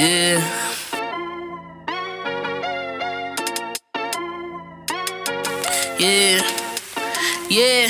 Yeah. Yeah. Yeah,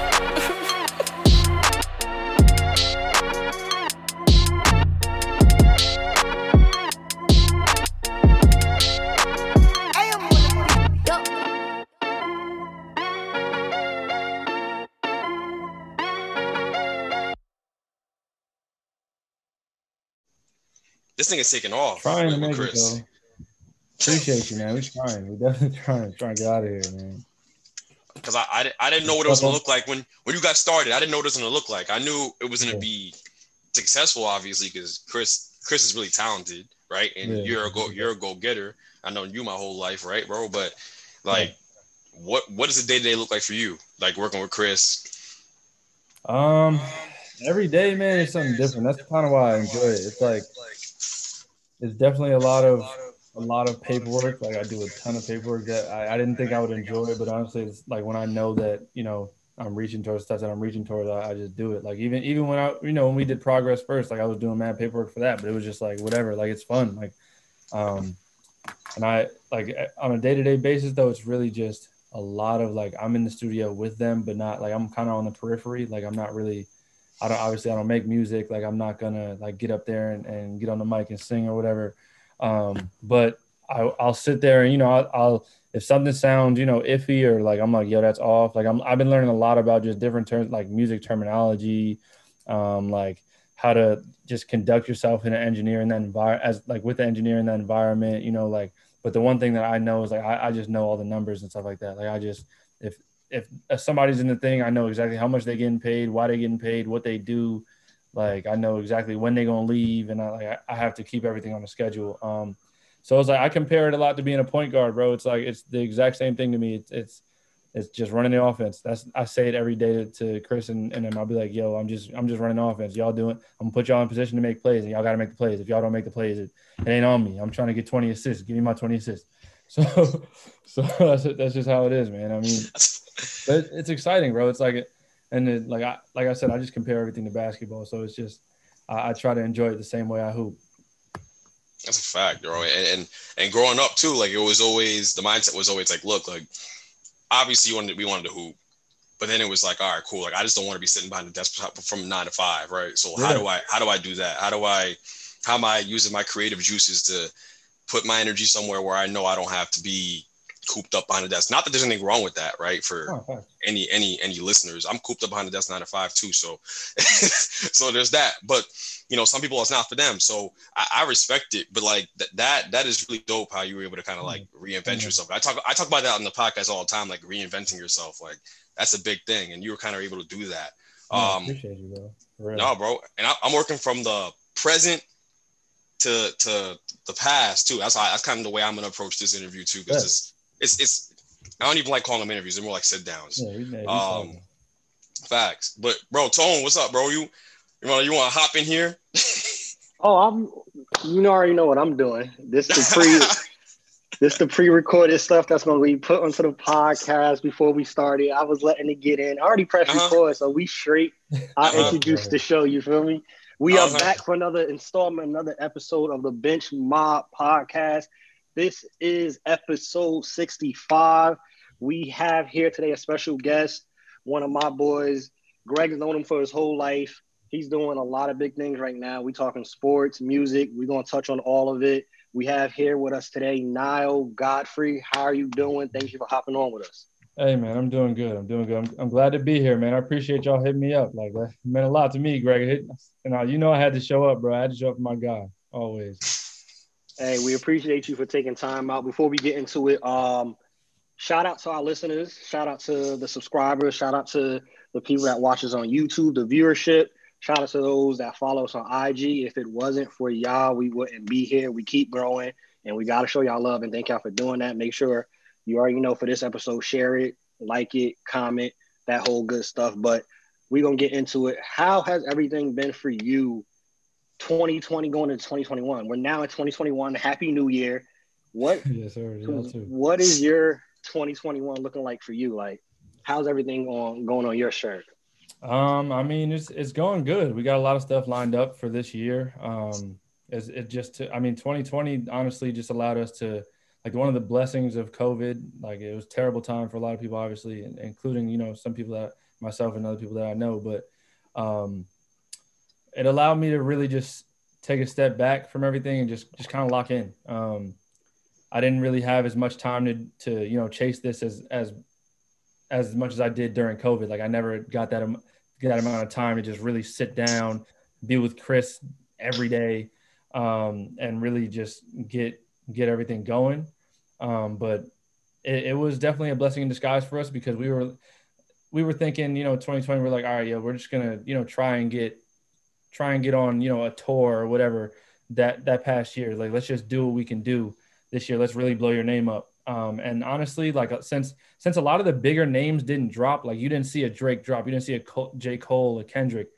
This thing is taking off. Trying to make Chris. it though. Appreciate you, man. We're trying. We're definitely trying, trying to get out of here, man. Because I, I, I didn't know what it was gonna look like when when you got started. I didn't know what it was gonna look like. I knew it was gonna yeah. be successful, obviously, because Chris Chris is really talented, right? And yeah. you're a go you're a go getter. I know you my whole life, right, bro? But like, yeah. what what does the day to day look like for you? Like working with Chris. Um, every day, man, is something different. That's kind of why I enjoy it. It's like it's definitely a lot of a lot of paperwork. Like I do a ton of paperwork that I, I didn't think I would enjoy, but honestly, it's like when I know that you know I'm reaching towards stuff that I'm reaching towards, I, I, just do it. Like even even when I you know when we did progress first, like I was doing mad paperwork for that, but it was just like whatever. Like it's fun. Like um, and I like on a day to day basis though, it's really just a lot of like I'm in the studio with them, but not like I'm kind of on the periphery. Like I'm not really I don't obviously I don't make music. Like I'm not gonna like get up there and, and get on the mic and sing or whatever. Um, but I, will sit there and you know I'll, I'll, if something sounds you know iffy or like I'm like yo that's off. Like I'm I've been learning a lot about just different terms like music terminology, um, like how to just conduct yourself in an engineer in that environment as like with the engineer in that environment. You know like but the one thing that I know is like I, I just know all the numbers and stuff like that. Like I just if if, somebody's in the thing, I know exactly how much they're getting paid, why they're getting paid, what they do. Like I know exactly when they're gonna leave, and I like I have to keep everything on the schedule. Um, so it's like I compare it a lot to being a point guard, bro. It's like it's the exact same thing to me. It's it's, it's just running the offense. That's I say it every day to, to Chris and, and then I'll be like, yo, I'm just I'm just running offense. Y'all doing I'm gonna put y'all in position to make plays and y'all gotta make the plays. If y'all don't make the plays, it, it ain't on me. I'm trying to get 20 assists. Give me my 20 assists. So so that's that's just how it is, man. I mean but it's exciting, bro. It's like, it, and it, like I like I said, I just compare everything to basketball, so it's just I, I try to enjoy it the same way I hoop. That's a fact, bro. And, and and growing up too, like it was always the mindset was always like, look, like obviously you wanted we wanted to hoop, but then it was like, all right, cool. Like I just don't want to be sitting behind the desk from nine to five, right? So yeah. how do I how do I do that? How do I how am I using my creative juices to put my energy somewhere where I know I don't have to be cooped up behind the desk. Not that there's anything wrong with that, right? For oh, any any any listeners, I'm cooped up behind the desk nine to five too. So so there's that. But you know, some people it's not for them. So I, I respect it. But like that that that is really dope how you were able to kind of like mm-hmm. reinvent mm-hmm. yourself. I talk I talk about that on the podcast all the time, like reinventing yourself. Like that's a big thing, and you were kind of able to do that. Yeah, um, appreciate you, bro. No, bro, and I, I'm working from the present to to the past too. That's how, that's kind of the way I'm gonna approach this interview too, because it's it's it's I don't even like calling them interviews. They're more like sit downs. Yeah, um, facts. But bro, Tone, what's up, bro? You you want you want to hop in here? oh, I'm. You know, already know what I'm doing. This the pre. this the pre-recorded stuff that's going to be put onto the podcast before we started. I was letting it get in. I already pressed uh-huh. record, so we straight. I uh-huh. introduced the show. You feel me? We uh-huh. are back for another installment, another episode of the Bench Mob podcast. This is episode 65. We have here today a special guest, one of my boys. Greg has known him for his whole life. He's doing a lot of big things right now. We're talking sports, music. We're gonna touch on all of it. We have here with us today Niall Godfrey. How are you doing? Thank you for hopping on with us. Hey man, I'm doing good. I'm doing good. I'm, I'm glad to be here, man. I appreciate y'all hitting me up. Like that meant a lot to me, Greg. You know, you know I had to show up, bro. I had to show up for my guy always. Hey, we appreciate you for taking time out. Before we get into it, um, shout out to our listeners, shout out to the subscribers, shout out to the people that watches on YouTube, the viewership. Shout out to those that follow us on IG. If it wasn't for y'all, we wouldn't be here. We keep growing and we got to show y'all love and thank y'all for doing that. Make sure You already know for this episode, share it, like it, comment, that whole good stuff. But we're gonna get into it. How has everything been for you 2020 going into 2021? We're now in 2021. Happy New Year. What yes, sir. what is your 2021 looking like for you? Like, how's everything on going on your shirt? Um, I mean, it's it's going good. We got a lot of stuff lined up for this year. Um, it's, it just, to, I mean, 2020 honestly just allowed us to, like, one of the blessings of COVID. Like, it was terrible time for a lot of people, obviously, including you know some people that myself and other people that I know. But um, it allowed me to really just take a step back from everything and just just kind of lock in. Um, I didn't really have as much time to to you know chase this as as as much as I did during COVID. Like I never got that that amount of time to just really sit down, be with Chris every day, um, and really just get get everything going. Um, but it, it, was definitely a blessing in disguise for us because we were we were thinking, you know, 2020, we're like, all right, yeah, we're just gonna, you know, try and get try and get on, you know, a tour or whatever that that past year. Like, let's just do what we can do this year. Let's really blow your name up. Um, and honestly, like uh, since since a lot of the bigger names didn't drop, like you didn't see a Drake drop, you didn't see a Cole, J Cole, a Kendrick.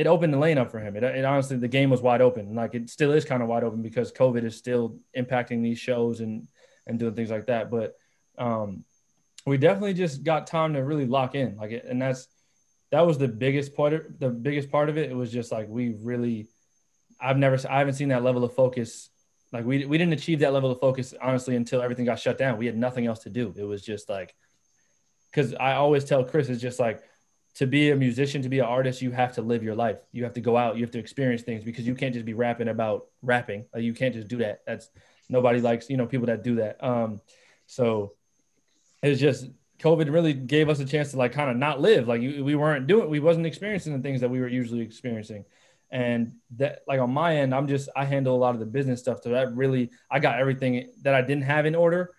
It opened the lane up for him. It, it honestly, the game was wide open. Like it still is kind of wide open because COVID is still impacting these shows and and doing things like that. But um, we definitely just got time to really lock in. Like, it, and that's that was the biggest part. Of, the biggest part of it. It was just like we really. I've never. I haven't seen that level of focus like we we didn't achieve that level of focus honestly until everything got shut down. We had nothing else to do. It was just like because I always tell Chris it's just like to be a musician, to be an artist, you have to live your life. You have to go out. You have to experience things because you can't just be rapping about rapping. Like you can't just do that. That's nobody likes you know people that do that. Um, so it's just COVID really gave us a chance to like kind of not live. Like we weren't doing, we wasn't experiencing the things that we were usually experiencing and that like on my end i'm just i handle a lot of the business stuff so that really i got everything that i didn't have in order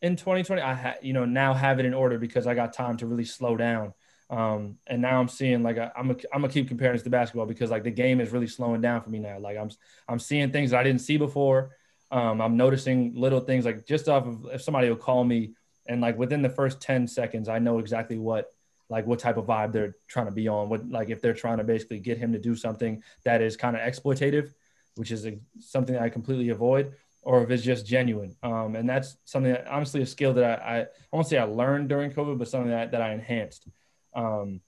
in 2020 i had you know now have it in order because i got time to really slow down um, and now i'm seeing like I, am a, I'm gonna keep comparing this to basketball because like the game is really slowing down for me now like i'm i'm seeing things that i didn't see before um, i'm noticing little things like just off of if somebody will call me and like within the first 10 seconds i know exactly what like what type of vibe they're trying to be on. What like if they're trying to basically get him to do something that is kind of exploitative, which is a, something that I completely avoid, or if it's just genuine. Um, and that's something that honestly a skill that I, I, I won't say I learned during COVID, but something that, that I enhanced. Um,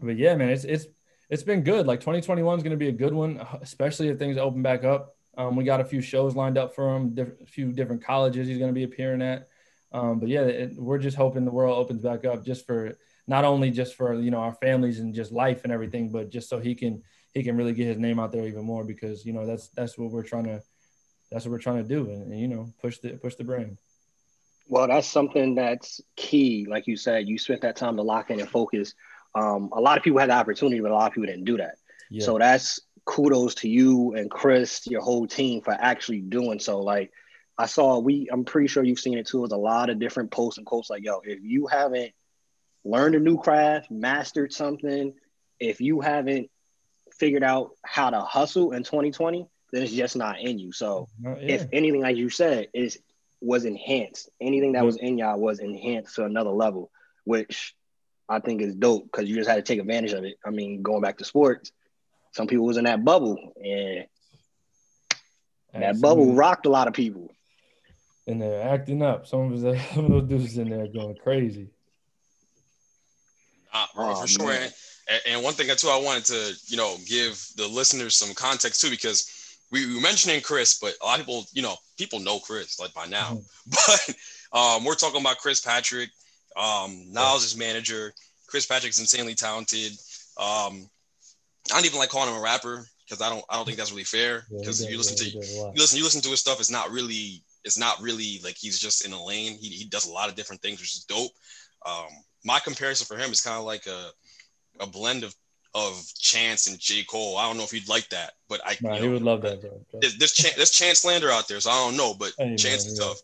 but yeah, man, it's it's it's been good. Like 2021 is going to be a good one, especially if things open back up. Um, we got a few shows lined up for him, diff- a few different colleges he's going to be appearing at. Um, but yeah, it, we're just hoping the world opens back up just for not only just for you know our families and just life and everything, but just so he can he can really get his name out there even more because you know that's that's what we're trying to that's what we're trying to do and, and you know push the push the brand. Well, that's something that's key. Like you said, you spent that time to lock in and focus. Um, a lot of people had the opportunity, but a lot of people didn't do that. Yeah. So that's kudos to you and Chris, your whole team for actually doing so. Like I saw, we I'm pretty sure you've seen it too. With a lot of different posts and quotes like, "Yo, if you haven't learned a new craft, mastered something, if you haven't figured out how to hustle in 2020, then it's just not in you. So yeah. if anything, like you said, is was enhanced. Anything that was in y'all was enhanced to another level, which I think is dope because you just had to take advantage of it. I mean, going back to sports, some people was in that bubble and that bubble rocked a lot of people. And they're acting up. Some of, those, some of those dudes in there going crazy. Uh, oh, for sure. And, and, one thing too, I wanted to, you know, give the listeners some context too, because we were mentioning Chris, but a lot of people, you know, people know Chris like by now, mm-hmm. but um, we're talking about Chris Patrick. Um, Niles is manager. Chris Patrick's insanely talented. Um, I don't even like calling him a rapper because I don't, I don't think that's really fair. Because yeah, you listen yeah, to, you listen, you listen to his stuff. It's not really, it's not really like he's just in a lane. He, he does a lot of different things, which is dope. Um, my comparison for him is kind of like a a blend of of Chance and J Cole. I don't know if he'd like that, but I nah, he know, would love that. Bro. There's, there's, Chance, there's Chance Slander out there, so I don't know, but Chance is yeah. tough.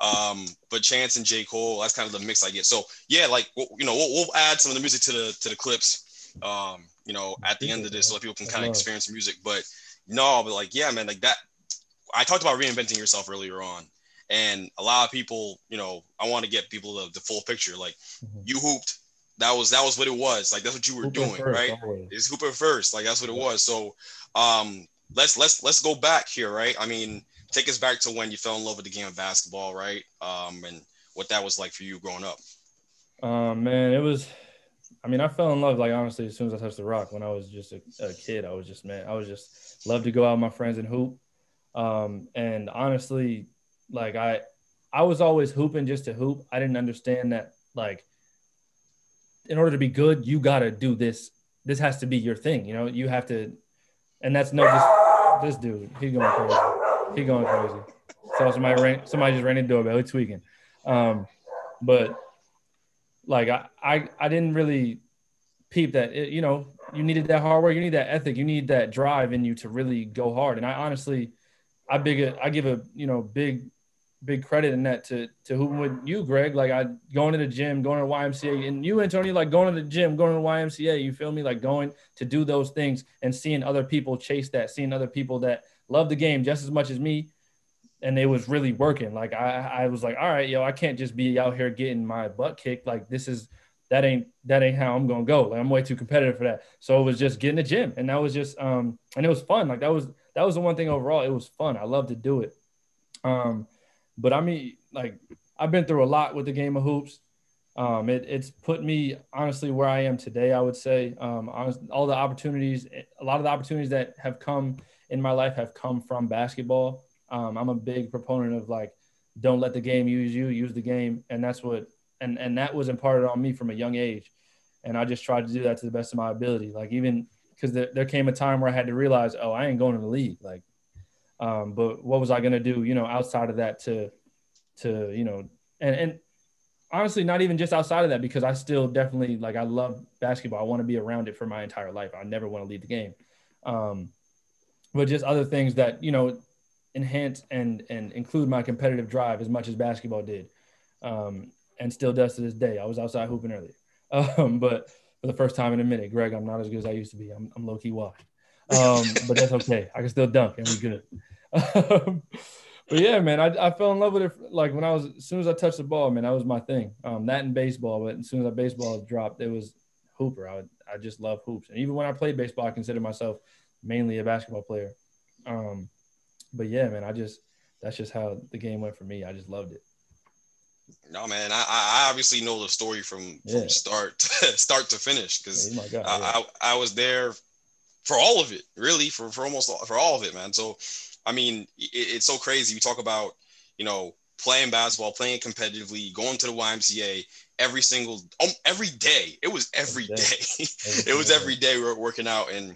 Um, but Chance and J Cole, that's kind of the mix I get. So yeah, like you know, we'll, we'll add some of the music to the to the clips. Um, you know, at the end of this, so that people can kind of experience music. But no, but like yeah, man, like that. I talked about reinventing yourself earlier on, And a lot of people, you know, I want to get people the, the full picture. Like Mhm. you hooped, that was that was what it was. Like that's what you were doing, first, right? always. It's hooper first. Like that's what it was. So um let's let's let's go back here, right? I mean, take us back to when you fell in love with the game of basketball, right? Um and what that was like for you growing up. Um, man, it was. I mean, I fell in love like honestly as soon as I touched the rock. When I was just a, a kid, I was just man, I was just love to go out with my friends and hoop. Um, and honestly, like I, I was always hooping just to hoop. I didn't understand that like, in order to be good, you gotta do this. This has to be your thing. You know, you have to, and that's no. This, this dude, he going crazy. He going crazy. So somebody ran, somebody just ran the doorbell. He's tweaking. Um, but like I, I I didn't really peep that it, you know you needed that hard work you need that ethic you need that drive in you to really go hard and I honestly I big a, I give a you know big big credit in that to to who would you Greg like I going to the gym going to the YMCA and you Antonio like going to the gym going to the YMCA you feel me like going to do those things and seeing other people chase that seeing other people that love the game just as much as me and it was really working. Like I, I was like, all right, yo, I can't just be out here getting my butt kicked. Like this is that ain't that ain't how I'm gonna go. Like I'm way too competitive for that. So it was just getting the gym, and that was just um, and it was fun. Like that was that was the one thing overall. It was fun. I love to do it. Um, but I mean, like I've been through a lot with the game of hoops. Um, it, it's put me honestly where I am today. I would say um, honest, all the opportunities, a lot of the opportunities that have come in my life have come from basketball. Um, I'm a big proponent of like, don't let the game use you, use the game, and that's what and and that was imparted on me from a young age, and I just tried to do that to the best of my ability. Like even because there, there came a time where I had to realize, oh, I ain't going to the league. Like, um, but what was I gonna do, you know, outside of that to to you know, and and honestly, not even just outside of that because I still definitely like I love basketball. I want to be around it for my entire life. I never want to leave the game. Um, but just other things that you know enhance and and include my competitive drive as much as basketball did, um, and still does to this day. I was outside hooping earlier, um, but for the first time in a minute, Greg, I'm not as good as I used to be. I'm, I'm low key washed, um, but that's okay. I can still dunk and we good. Um, but yeah, man, I, I fell in love with it. Like when I was, as soon as I touched the ball, man, that was my thing. Um, that and baseball, but as soon as I baseball dropped, it was hooper. I would, I just love hoops, and even when I played baseball, I consider myself mainly a basketball player. Um, but yeah, man, I just that's just how the game went for me. I just loved it. No man, I, I obviously know the story from, Yeah. from start to, start to finish because Oh my God, I. I I was there for all of it, really for for almost all, for all of it, man. So I mean, it, it's so crazy. We talk about you know playing basketball, playing competitively, going to the YMCA every single um, every day. It was every day. it was every day we were working out, and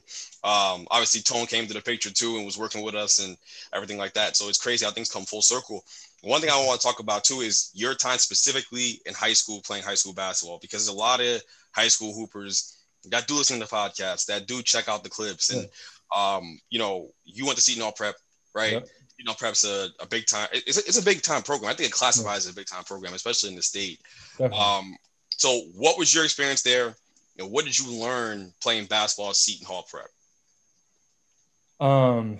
um, obviously Tone came to the picture too and was working with us and everything like that. So it's crazy how things come full circle. One thing I want to talk about too is your time specifically in high school playing high school basketball because there's a lot of high school hoopers that do listen to podcasts that do check out the clips and um, you know you went to Seton Hall Prep, right? Yep. Seton Hall Prep's a, a big time. It's a, it's a big time program. I think it classifies as a big time program, especially in the state. Definitely. Um, so what was your experience there? You know, what did you learn playing basketball at Seton Hall Prep? Um,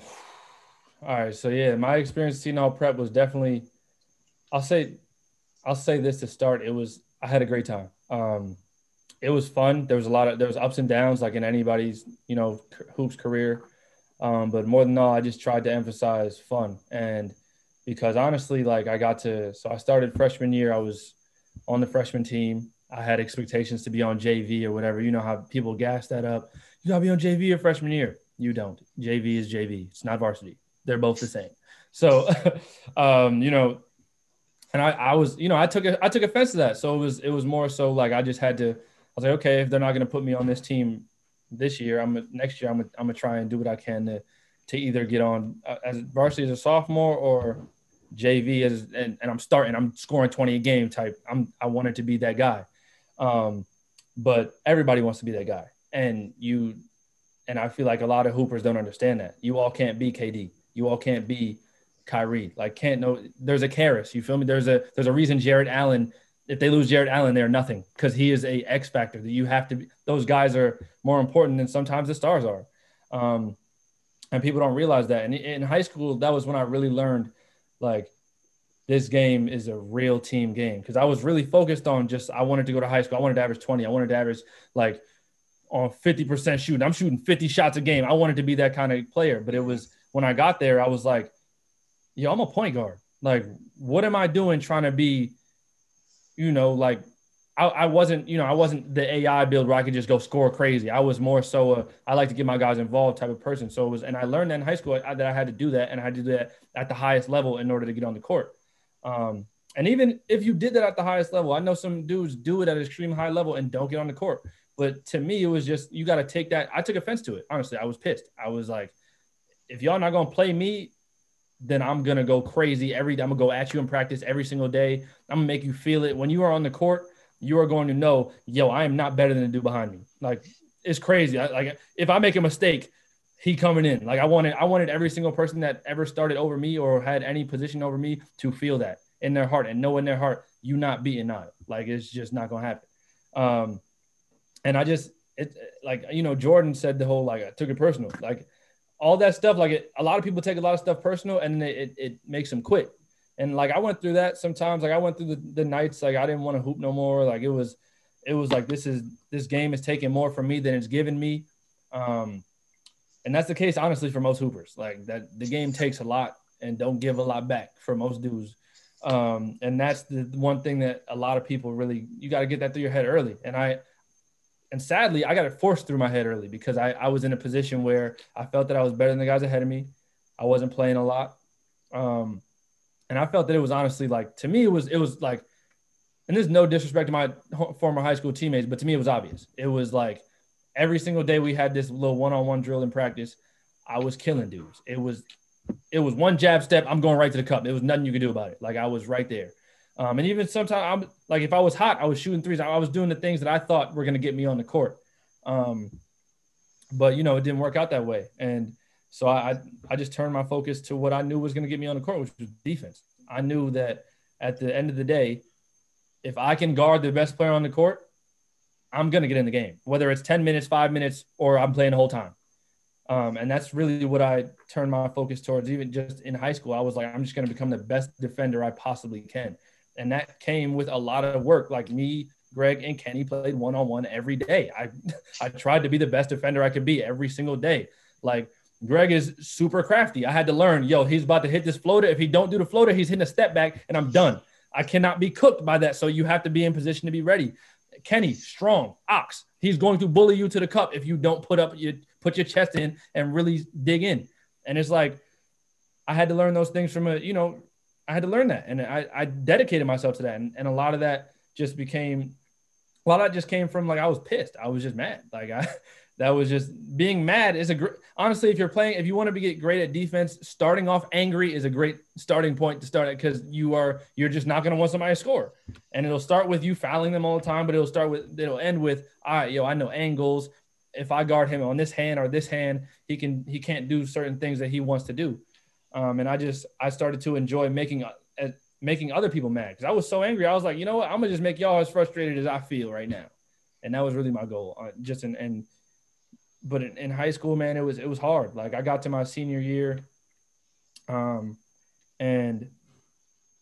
all right. So yeah, my experience at Seton Hall Prep was definitely, I'll say, I'll say this to start. It was I had a great time. Um, it was fun. There was a lot of there was ups and downs like in anybody's you know hoops career. Um, but more than all, I just tried to emphasize fun and because honestly, like I got to so I started freshman year. I was on the freshman team. I had expectations to be on JV or whatever. You know how people gas that up. You gotta be on JV your freshman year. You don't. JV is JV. It's not varsity. They're both the same. So, um, you know, and I, I was, you know, I took, I took offense to that. So it was, it was more so like I just had to. I was like, okay, if they're not going to put me on this team this year, I'm next year. I'm, gonna- I'm gonna try and do what I can to, to either get on uh, as varsity as a sophomore or JV as, and, and I'm starting. I'm scoring 20 a game type. I'm, I wanted to be that guy. Um, but everybody wants to be that guy, and you and I feel like a lot of hoopers don't understand that. You all can't be KD. You all can't be Kyrie. Like can't know there's a Karis. You feel me? There's a there's a reason Jared Allen. If they lose Jared Allen, they're nothing because he is a X factor that you have to. Be, those guys are more important than sometimes the stars are, um, and people don't realize that. And in high school, that was when I really learned, like, this game is a real team game because I was really focused on just I wanted to go to high school. I wanted to average 20. I wanted to average like on 50% shooting. I'm shooting 50 shots a game. I wanted to be that kind of player. But it was when I got there, I was like, yo, I'm a point guard. Like, what am I doing trying to be, you know, like I, I, wasn't, you know, I wasn't the AI build where I could just go score crazy. I was more so a, I like to get my guys involved type of person. So it was, and I learned that in high school that I had to do that, and I had to do that at the highest level in order to get on the court. Um, and even if you did that at the highest level, I know some dudes do it at an extreme high level and don't get on the court. But to me, it was just you got to take that. I took offense to it. Honestly, I was pissed. I was like, if y'all not gonna play me, then I'm gonna go crazy every day. I'm gonna go at you in practice every single day. I'm gonna make you feel it when you are on the court. You are going to know, yo, I am not better than the dude behind me. Like it's crazy. I, like if I make a mistake, he coming in. Like I wanted, I wanted every single person that ever started over me or had any position over me to feel that in their heart and know in their heart, you not beating on. Like it's just not gonna happen. Um, and I just it like you know Jordan said the whole like I took it personal. Like all that stuff, like it, a lot of people take a lot of stuff personal and it, it, it makes them quit. And like I went through that sometimes. Like I went through the, the nights like I didn't want to hoop no more. Like it was it was like this is this game is taking more from me than it's giving me. Um, and that's the case honestly for most hoopers. Like that the game takes a lot and don't give a lot back for most dudes. Um, and that's the one thing that a lot of people really you got to get that through your head early. And I and sadly, I got it forced through my head early because I, I was in a position where I felt that I was better than the guys ahead of me. I wasn't playing a lot. Um, and I felt that it was honestly like, to me, it was, it was like, and there's no disrespect to my former high school teammates, but to me, it was obvious. It was like every single day we had this little one-on-one drill in practice. I was killing dudes. It was, it was one jab step. I'm going right to the cup. It was nothing you could do about it. Like I was right there. Um, and even sometimes I'm like, if I was hot, I was shooting threes. I was doing the things that I thought were going to get me on the court. Um, but you know, it didn't work out that way. And so I, I just turned my focus to what I knew was going to get me on the court, which was defense. I knew that at the end of the day, if I can guard the best player on the court, I'm going to get in the game, whether it's 10 minutes, five minutes, or I'm playing the whole time. Um, and that's really what I turned my focus towards. Even just in high school, I was like, I'm just going to become the best defender I possibly can and that came with a lot of work. Like me, Greg, and Kenny played one on one every day. I I tried to be the best defender I could be every single day. Like Greg is super crafty. I had to learn, yo, he's about to hit this floater. If he don't do the floater, he's hitting a step back, and I'm done. I cannot be cooked by that. So you have to be in position to be ready. Kenny, strong, ox. He's going to bully you to the cup if you don't put up your put your chest in and really dig in. And it's like I had to learn those things from a, you know, I had to learn that, and I, I dedicated myself to that, and, and a lot of that just became, a lot of that just came from like I was pissed. I was just mad. Like I, that was just being mad is a great. Honestly, if you're playing, if you want to be get great at defense, starting off angry is a great starting point to start it because you are you're just not going to want somebody to score, and it'll start with you fouling them all the time, but it'll start with it'll end with all right, yo, I know angles. If I guard him on this hand or this hand, he can he can't do certain things that he wants to do. Um, and I just I started to enjoy making uh, making other people mad because I was so angry. I was like, you know what? I'm gonna just make y'all as frustrated as I feel right now, and that was really my goal. Uh, just in and but in, in, high school, man, it was it was hard. Like I got to my senior year, um, and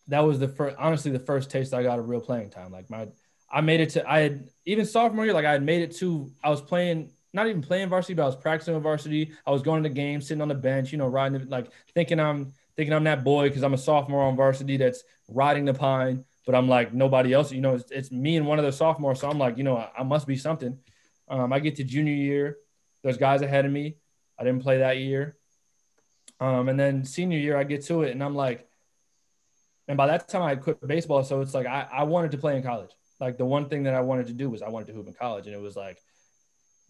that was the first honestly the first taste I got of real playing time. Like my I made it to I had even sophomore year, like I had made it to I was playing not even playing varsity, but I was practicing with varsity. I was going to the game, sitting on the bench, you know, riding like thinking I'm thinking I'm that boy because I'm a sophomore on varsity that's riding the pine. But I'm like nobody else, you know. It's, it's me and one of the sophomores, so I'm like, you know, I, I must be something. Um, I get to junior year, there's guys ahead of me. I didn't play that year. Um, and then senior year, I get to it, and I'm like, and by that time I quit baseball, so it's like I, I wanted to play in college. Like the one thing that I wanted to do was I wanted to hoop in college, and it was like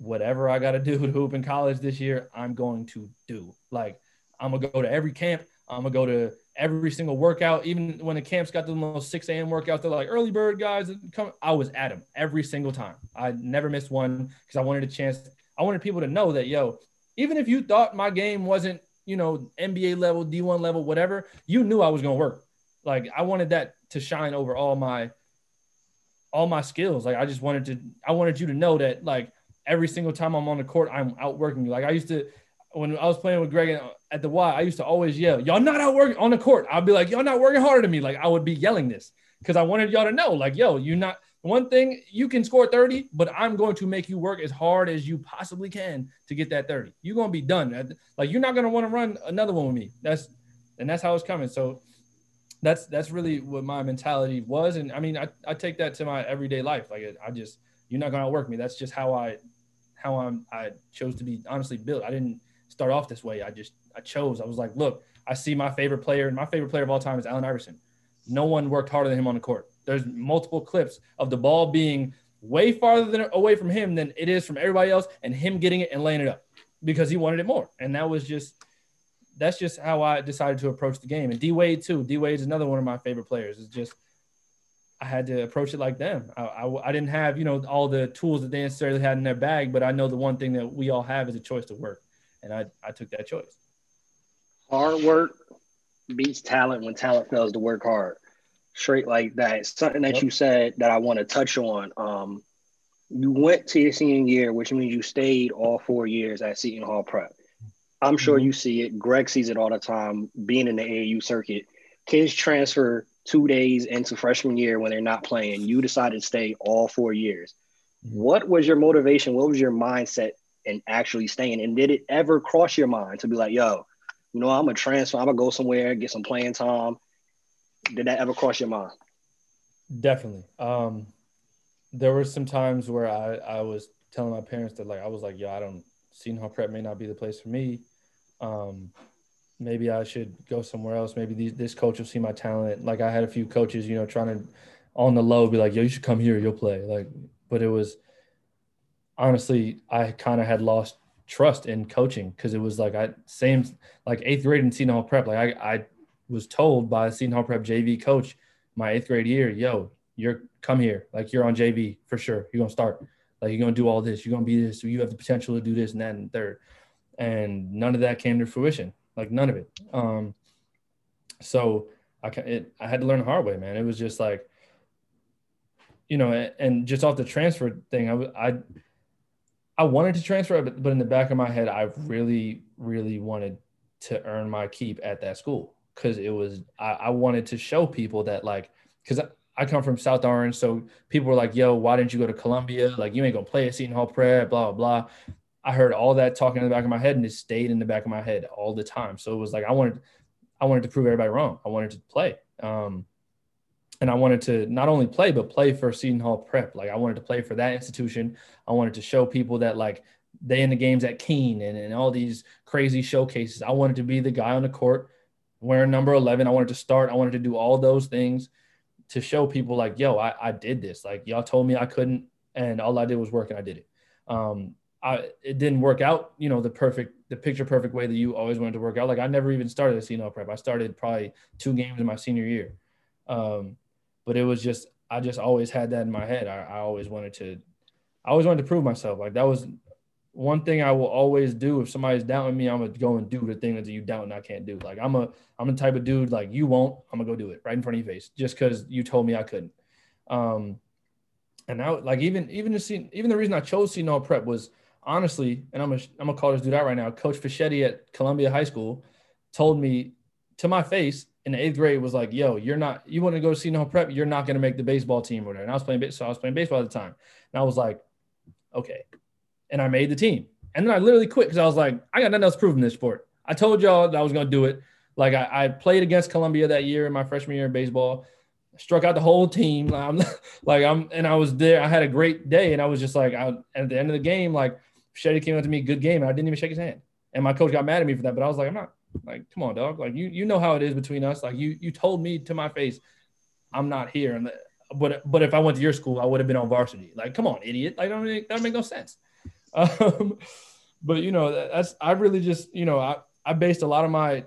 whatever I got to do to hoop in college this year, I'm going to do. Like, I'm going to go to every camp. I'm going to go to every single workout. Even when the camps got the most 6 a.m. workouts, they're like early bird guys. Come, I was at them every single time. I never missed one because I wanted a chance. I wanted people to know that, yo, even if you thought my game wasn't, you know, NBA level, D1 level, whatever, you knew I was going to work. Like, I wanted that to shine over all my all my skills. Like I just wanted to I wanted you to know that like every single time I'm on the court, I'm outworking. Like I used to, when I was playing with Greg at the Y, I used to always yell, "Y'all not out working on the court." I'd be like, "Y'all not working harder than me." Like I would be yelling this because I wanted y'all to know, like, "Yo, you not." One thing you can score 30, but I'm going to make you work as hard as you possibly can to get that 30. You're gonna be done. Like you're not gonna want to run another one with me. That's and that's how it's coming. So that's that's really what my mentality was. And I mean, I, I take that to my everyday life. Like I just you're not gonna work me. That's just how I how I'm I chose to be honestly built. I didn't start off this way. I just I chose. I was like, look, I see my favorite player, and my favorite player of all time is Allen Iverson. No one worked harder than him on the court. There's multiple clips of the ball being way farther than, away from him than it is from everybody else, and him getting it and laying it up because he wanted it more. And that was just that's just how I decided to approach the game. And D Wade too. D Wade is another one of my favorite players. It's just I had to approach it like them. I, I, I, didn't have you know all the tools that they necessarily had in their bag, but I know the one thing that we all have is a choice to work, and I I took that choice. Hard work beats talent when talent fails to work hard. Straight like that. Something that yep. you said that I want to touch on. Um, you went to your senior year, which means you stayed all four years at Seton Hall Prep. I'm sure mm-hmm. you see it. Greg sees it all the time. Being in the AAU circuit, kids transfer two days into freshman year when they're not playing. You decided to stay all four years. What was your motivation? What was your mindset in actually staying? And did it ever cross your mind to be like, yo, you know, I'm gonna transfer, I'm gonna go somewhere, get some playing time? Did that ever cross your mind? Definitely. Um, there were some times where I, I was telling my parents that like I was like, yo, I don't Seton Hall prep may not be the place for me. Um, maybe I should go somewhere else. Maybe these, this coach will see my talent. Like I had a few coaches, you know, trying to on the low be like, yo, you should come here, you'll play. Like, but it was honestly, I kind of had lost trust in coaching because it was like I same like eighth grade in Seton Hall Prep. Like I, I was told by a Seton Hall Prep JV coach my eighth grade year, yo, you're come here, like you're on JV for sure. You're gonna start, like you're gonna do all this. You're gonna be this. You have the potential to do this and that and third. And none of that came to fruition like none of it. Um, so I it, I had to learn the hard way, man. It was just like, you know, and just off the transfer thing, I I I wanted to transfer, but, but in the back of my head, I really really wanted to earn my keep at that school because it was I, I wanted to show people that like because I, I come from South Orange, so people were like, "Yo, why didn't you go to Columbia? Like, you ain't gonna play at Seton Hall Prep, blah blah blah." I heard all that talking in the back of my head and it stayed in the back of my head all the time. So it was like I wanted I wanted to prove everybody wrong. I wanted to play. Um, and I wanted to not only play, but play for Seton Hall Prep. Like I wanted to play for that institution. I wanted to show people that like they in the games at Keene and, and all these crazy showcases. I wanted to be the guy on the court wearing number 11. I wanted to start. I wanted to do all those things to show people like, yo, I, I did this. Like y'all told me I couldn't, and all I did was work and I did it. Um, I, it didn't work out, you know, the perfect, the picture perfect way that you always wanted to work out. Like I never even started a Seton prep. I started probably two games in my senior year. Um, but it was just, I just always had that in my head. I, I always wanted to, I always wanted to prove myself. Like that was one thing I will always do. If somebody's doubting me, I'm gonna go and do the thing that you doubt and I can't do. Like I'm a, I'm the type of dude like you won't. I'm gonna go do it right in front of your face just because you told me I couldn't. Um, and now like even even the even the reason I chose Seton prep was honestly, and I'm gonna I'm gonna call this dude out right now. Coach Fischetti at Columbia High School told me to my face in the eighth grade was like, "Yo, you're not. You want to go Seton Prep? You're not gonna make the baseball team or whatever." And I was playing so I was playing baseball at the time, and I was like, "Okay," and I made the team. And then I literally quit because I was like, "I got nothing else to prove in this sport." I told y'all that I was gonna do it. Like I, I played against Columbia that year in my freshman year in baseball struck out the whole team. I'm like I'm and I was there. I had a great day, and I was just like I, at the end of the game, like Shetty came up to me, good game, I didn't even shake his hand. And my coach got mad at me for that, but I was like, I'm not like, come on, dog. Like you, you know how it is between us. Like you, you told me to my face, I'm not here. And but but if I went to your school, I would have been on varsity. Like, come on, idiot. Like, that don't make, that make no sense. Um, but you know, that's I really just you know I I based a lot of my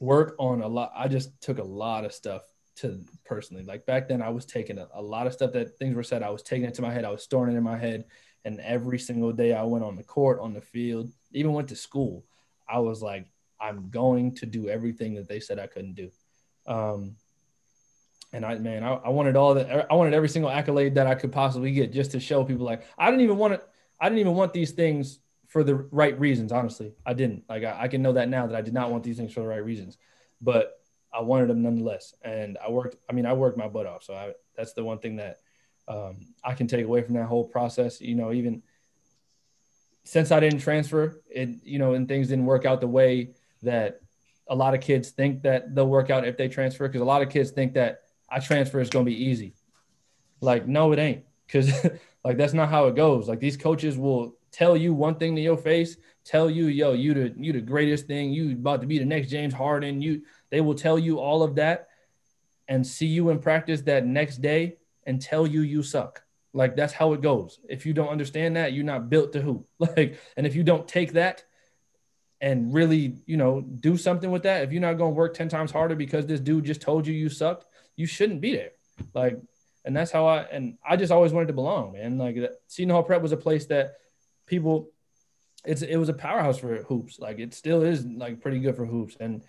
work on a lot. I just took a lot of stuff to personally. Like back then, I was taking a, a lot of stuff that things were said. I was taking it to my head. I was storing it in my head and every single day I went on the court, on the field, even went to school, I was like, I'm going to do everything that they said I couldn't do. Um, and I, man, I, I wanted all the, I wanted every single accolade that I could possibly get just to show people like, I didn't even want it. I didn't even want these things for the right reasons. Honestly, I didn't. Like I, I can know that now that I did not want these things for the right reasons, but I wanted them nonetheless. And I worked. I mean, I worked my butt off. So I, that's the one thing that um, I can take away from that whole process. You know, even since I didn't transfer, it you know, and things didn't work out the way that a lot of kids think that they'll work out if they transfer. Because a lot of kids think that I transfer is going to be easy. Like, no, it ain't. Because like that's not how it goes. Like these coaches will tell you one thing to your face, tell you, yo, you the you the greatest thing, you about to be the next James Harden. You they will tell you all of that and see you in practice that next day and tell you you suck. Like that's how it goes. If you don't understand that, you're not built to hoop. Like, and if you don't take that and really, you know, do something with that, if you're not going to work 10 times harder because this dude just told you you sucked, you shouldn't be there. Like, and that's how I, and I just always wanted to belong, man. Like, Seton Hall Prep was a place that people, it's, it was a powerhouse for hoops. Like, it still is like pretty good for hoops. And,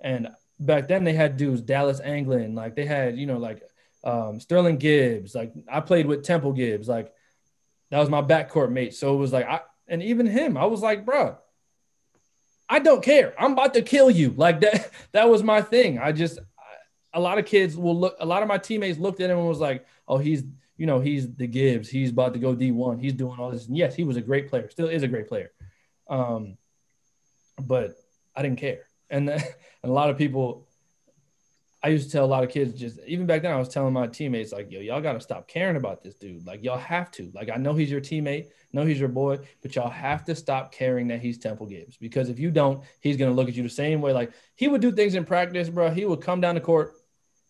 and back then they had dudes, Dallas Anglin, like they had, you know, like um, Sterling Gibbs. Like I played with Temple Gibbs. Like that was my backcourt mate. So it was like I and even him, I was like, bro, I don't care. I'm about to kill you. Like that. That was my thing. I just a lot of kids will look. A lot of my teammates looked at him and was like, oh, he's you know he's the Gibbs. He's about to go D1. He's doing all this. And yes, he was a great player. Still is a great player. Um, but I didn't care. And, and a lot of people I used to tell a lot of kids just even back then I was telling my teammates like yo y'all got to stop caring about this dude. Like y'all have to. Like I know he's your teammate know he's your boy but y'all have to stop caring that he's Temple Gibbs because if you don't he's gonna look at you the same way. Like he would do things in practice bro he would come down the court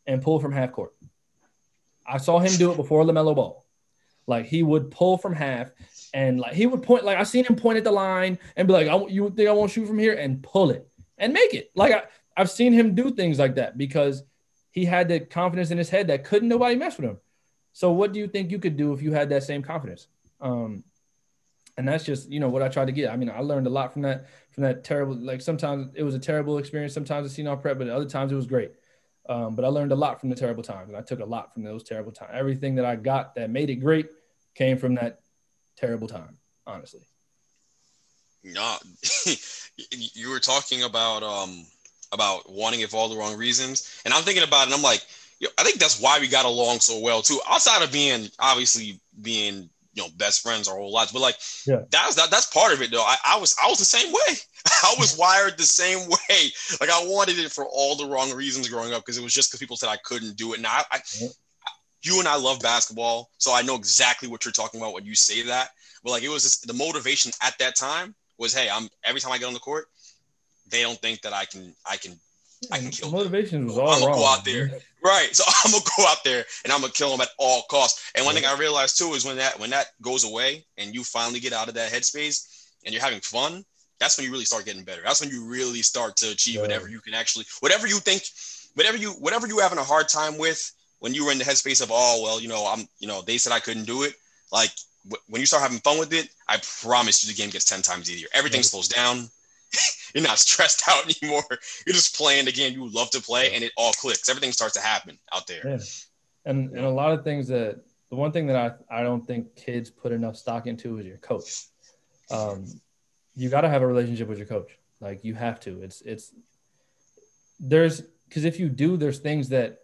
and pull from half court. I saw him do it before LaMelo Ball. Like he would pull from half and like he would point like I seen him point at the line and be like I, you think I won't shoot from here? and pull it and make it. Like I I've seen him do things like that because he had the confidence in his head that couldn't nobody mess with him. So what do you think you could do if you had that same confidence? Um, and that's just you know what I tried to get. I mean, I learned a lot from that from that terrible. Like sometimes it was a terrible experience. Sometimes it's Seton Prep, but other times it was great. Um, but I learned a lot from the terrible times, and I took a lot from those terrible times. Everything that I got that made it great came from that terrible time. Honestly. No, you were talking about um about wanting it for all the wrong reasons. And I'm thinking about it, and I'm like, yo, I think that's why we got along so well too. Outside of being obviously being you know best friends our whole lives, but like yeah. that's that, that's part of it though. I, I was I was the same way. I was wired the same way. Like I wanted it for all the wrong reasons growing up because it was just because people said I couldn't do it. Now I, I you and I love basketball, so I know exactly what you're talking about when you say that. But like it was just, the motivation at that time was, hey, I'm every time I get on the court, they don't think that I can I can I can kill motivation was all I'm gonna wrong, go out there, man. right? So I'm gonna go out there and I'm gonna kill them at all costs. And one yeah. thing I realized too is when that when that goes away and you finally get out of that headspace and you're having fun, that's when you really start getting better. That's when you really start to achieve yeah. whatever you can actually, whatever you think, whatever you whatever you having a hard time with when you were in the headspace of oh well you know I'm you know they said I couldn't do it like when you start having fun with it, I promise you the game gets 10 times easier. Everything slows down. you're not stressed out anymore. You're just playing the game you love to play, and it all clicks. Everything starts to happen out there. Yeah. And and a lot of things that the one thing that I, I don't think kids put enough stock into is your coach. Um, you got to have a relationship with your coach. Like you have to. It's it's there's because if you do, there's things that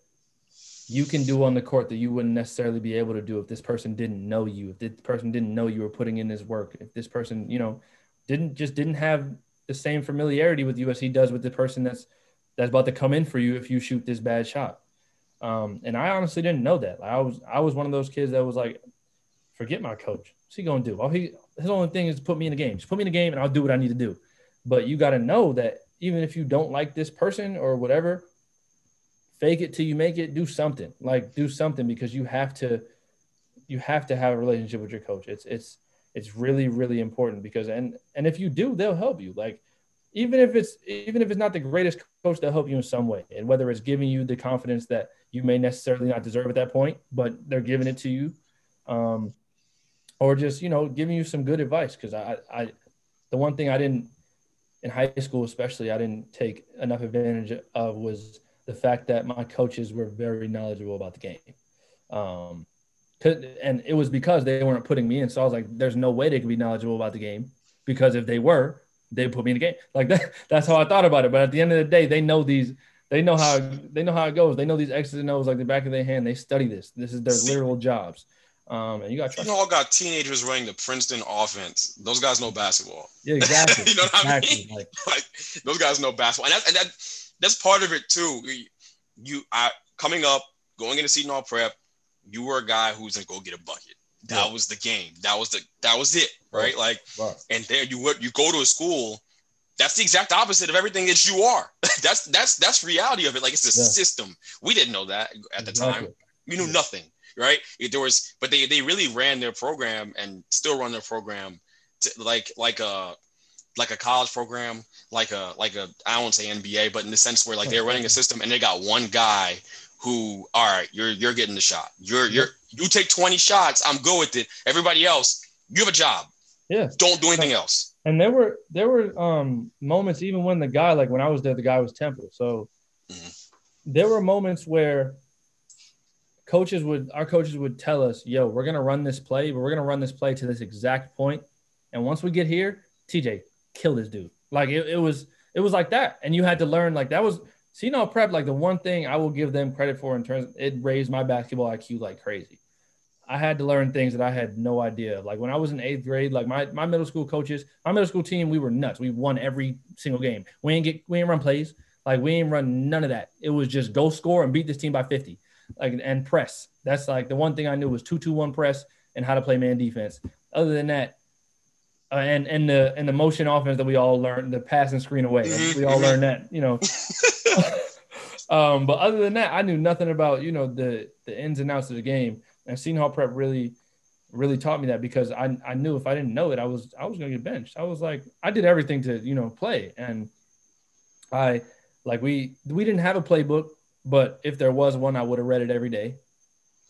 you can do on the court that you wouldn't necessarily be able to do if this person didn't know you, if this person didn't know you were putting in this work, if this person, you know, didn't just didn't have the same familiarity with you as he does with the person that's that's about to come in for you if you shoot this bad shot. Um, and I honestly didn't know that. I was I was one of those kids that was like, forget my coach. What's he gonna do? All he his only thing is to put me in the game. Just put me in the game and I'll do what I need to do. But you got to know that even if you don't like this person or whatever, fake it till you make it. Do something like do something because you have to you have to have a relationship with your coach. It's it's it's really really important because and and if you do they'll help you. Like even if it's even if it's not the greatest coach they'll help you in some way. And whether it's giving you the confidence that you may necessarily not deserve at that point but they're giving it to you um, or just you know giving you some good advice. Because I, I the one thing i didn't in high school especially i didn't take enough advantage of was the fact that my coaches were very knowledgeable about the game. Um, and it was because they weren't putting me in. So I was like, there's no way they could be knowledgeable about the game. because if they were, they put me in the game. Like that, that's how I thought about it. But at the end of the day, they know these, they know how they know how it goes. They know these X's and O's like the back of their hand. They study this. This is their See- literal jobs. Um, and you got You trust. all got teenagers running the Princeton offense. Those guys know basketball. Yeah, exactly. You know what I mean? Like, like those guys know basketball, and that, and that that's part of it too. You, you I coming up, going into Seton Hall prep, you were a guy who was gonna go get a bucket. That Yeah. was the game. That was the that was it, right? Like, and there you would you go to a school. That's the exact opposite of everything that you are. that's that's that's reality of it. Like it's a Yeah. system. We didn't know that at the time. We knew Yeah. nothing, right? There was, but they they really ran their program and still run their program to, like like a like a college program, like a like a I won't say NBA, but in the sense where like they're running a system and they got one guy who, all right, you're you're getting the shot. You're you're you take 20 shots, I'm good with it. Everybody else, you have a job. Yeah. Don't do anything else. And there were there were um moments even when the guy like when I was there, the guy was Temple. So Mhm. there were moments where coaches would our coaches would tell us, "Yo, we're gonna run this play, but we're gonna run this play to this exact point, and once we get here, TJ, kill this dude." Like it, it was it was like that, and you had to learn like that was. Seton Prep like the one thing I will give them credit for in terms it raised my basketball IQ like crazy. I had to learn things that I had no idea. Like when I was in eighth grade, like my, my middle school coaches, my middle school team, we were nuts. We won every single game. We ain't get we ain't run plays. Like we ain't run none of that. It was just go score and beat this team by 50. Like and press. That's like the one thing I knew was two two one press and how to play man defense. Other than that, uh, and and the and the motion offense that we all learned, the pass and screen away. Mhm, We all learned that, you know. um, but other than that, I knew nothing about you know the the ins and outs of the game. And Seton Hall Prep really, really taught me that because I I knew if I didn't know it, I was I was gonna get benched. I was like I did everything to you know play, and I like we we didn't have a playbook, but if there was one, I would have read it every day.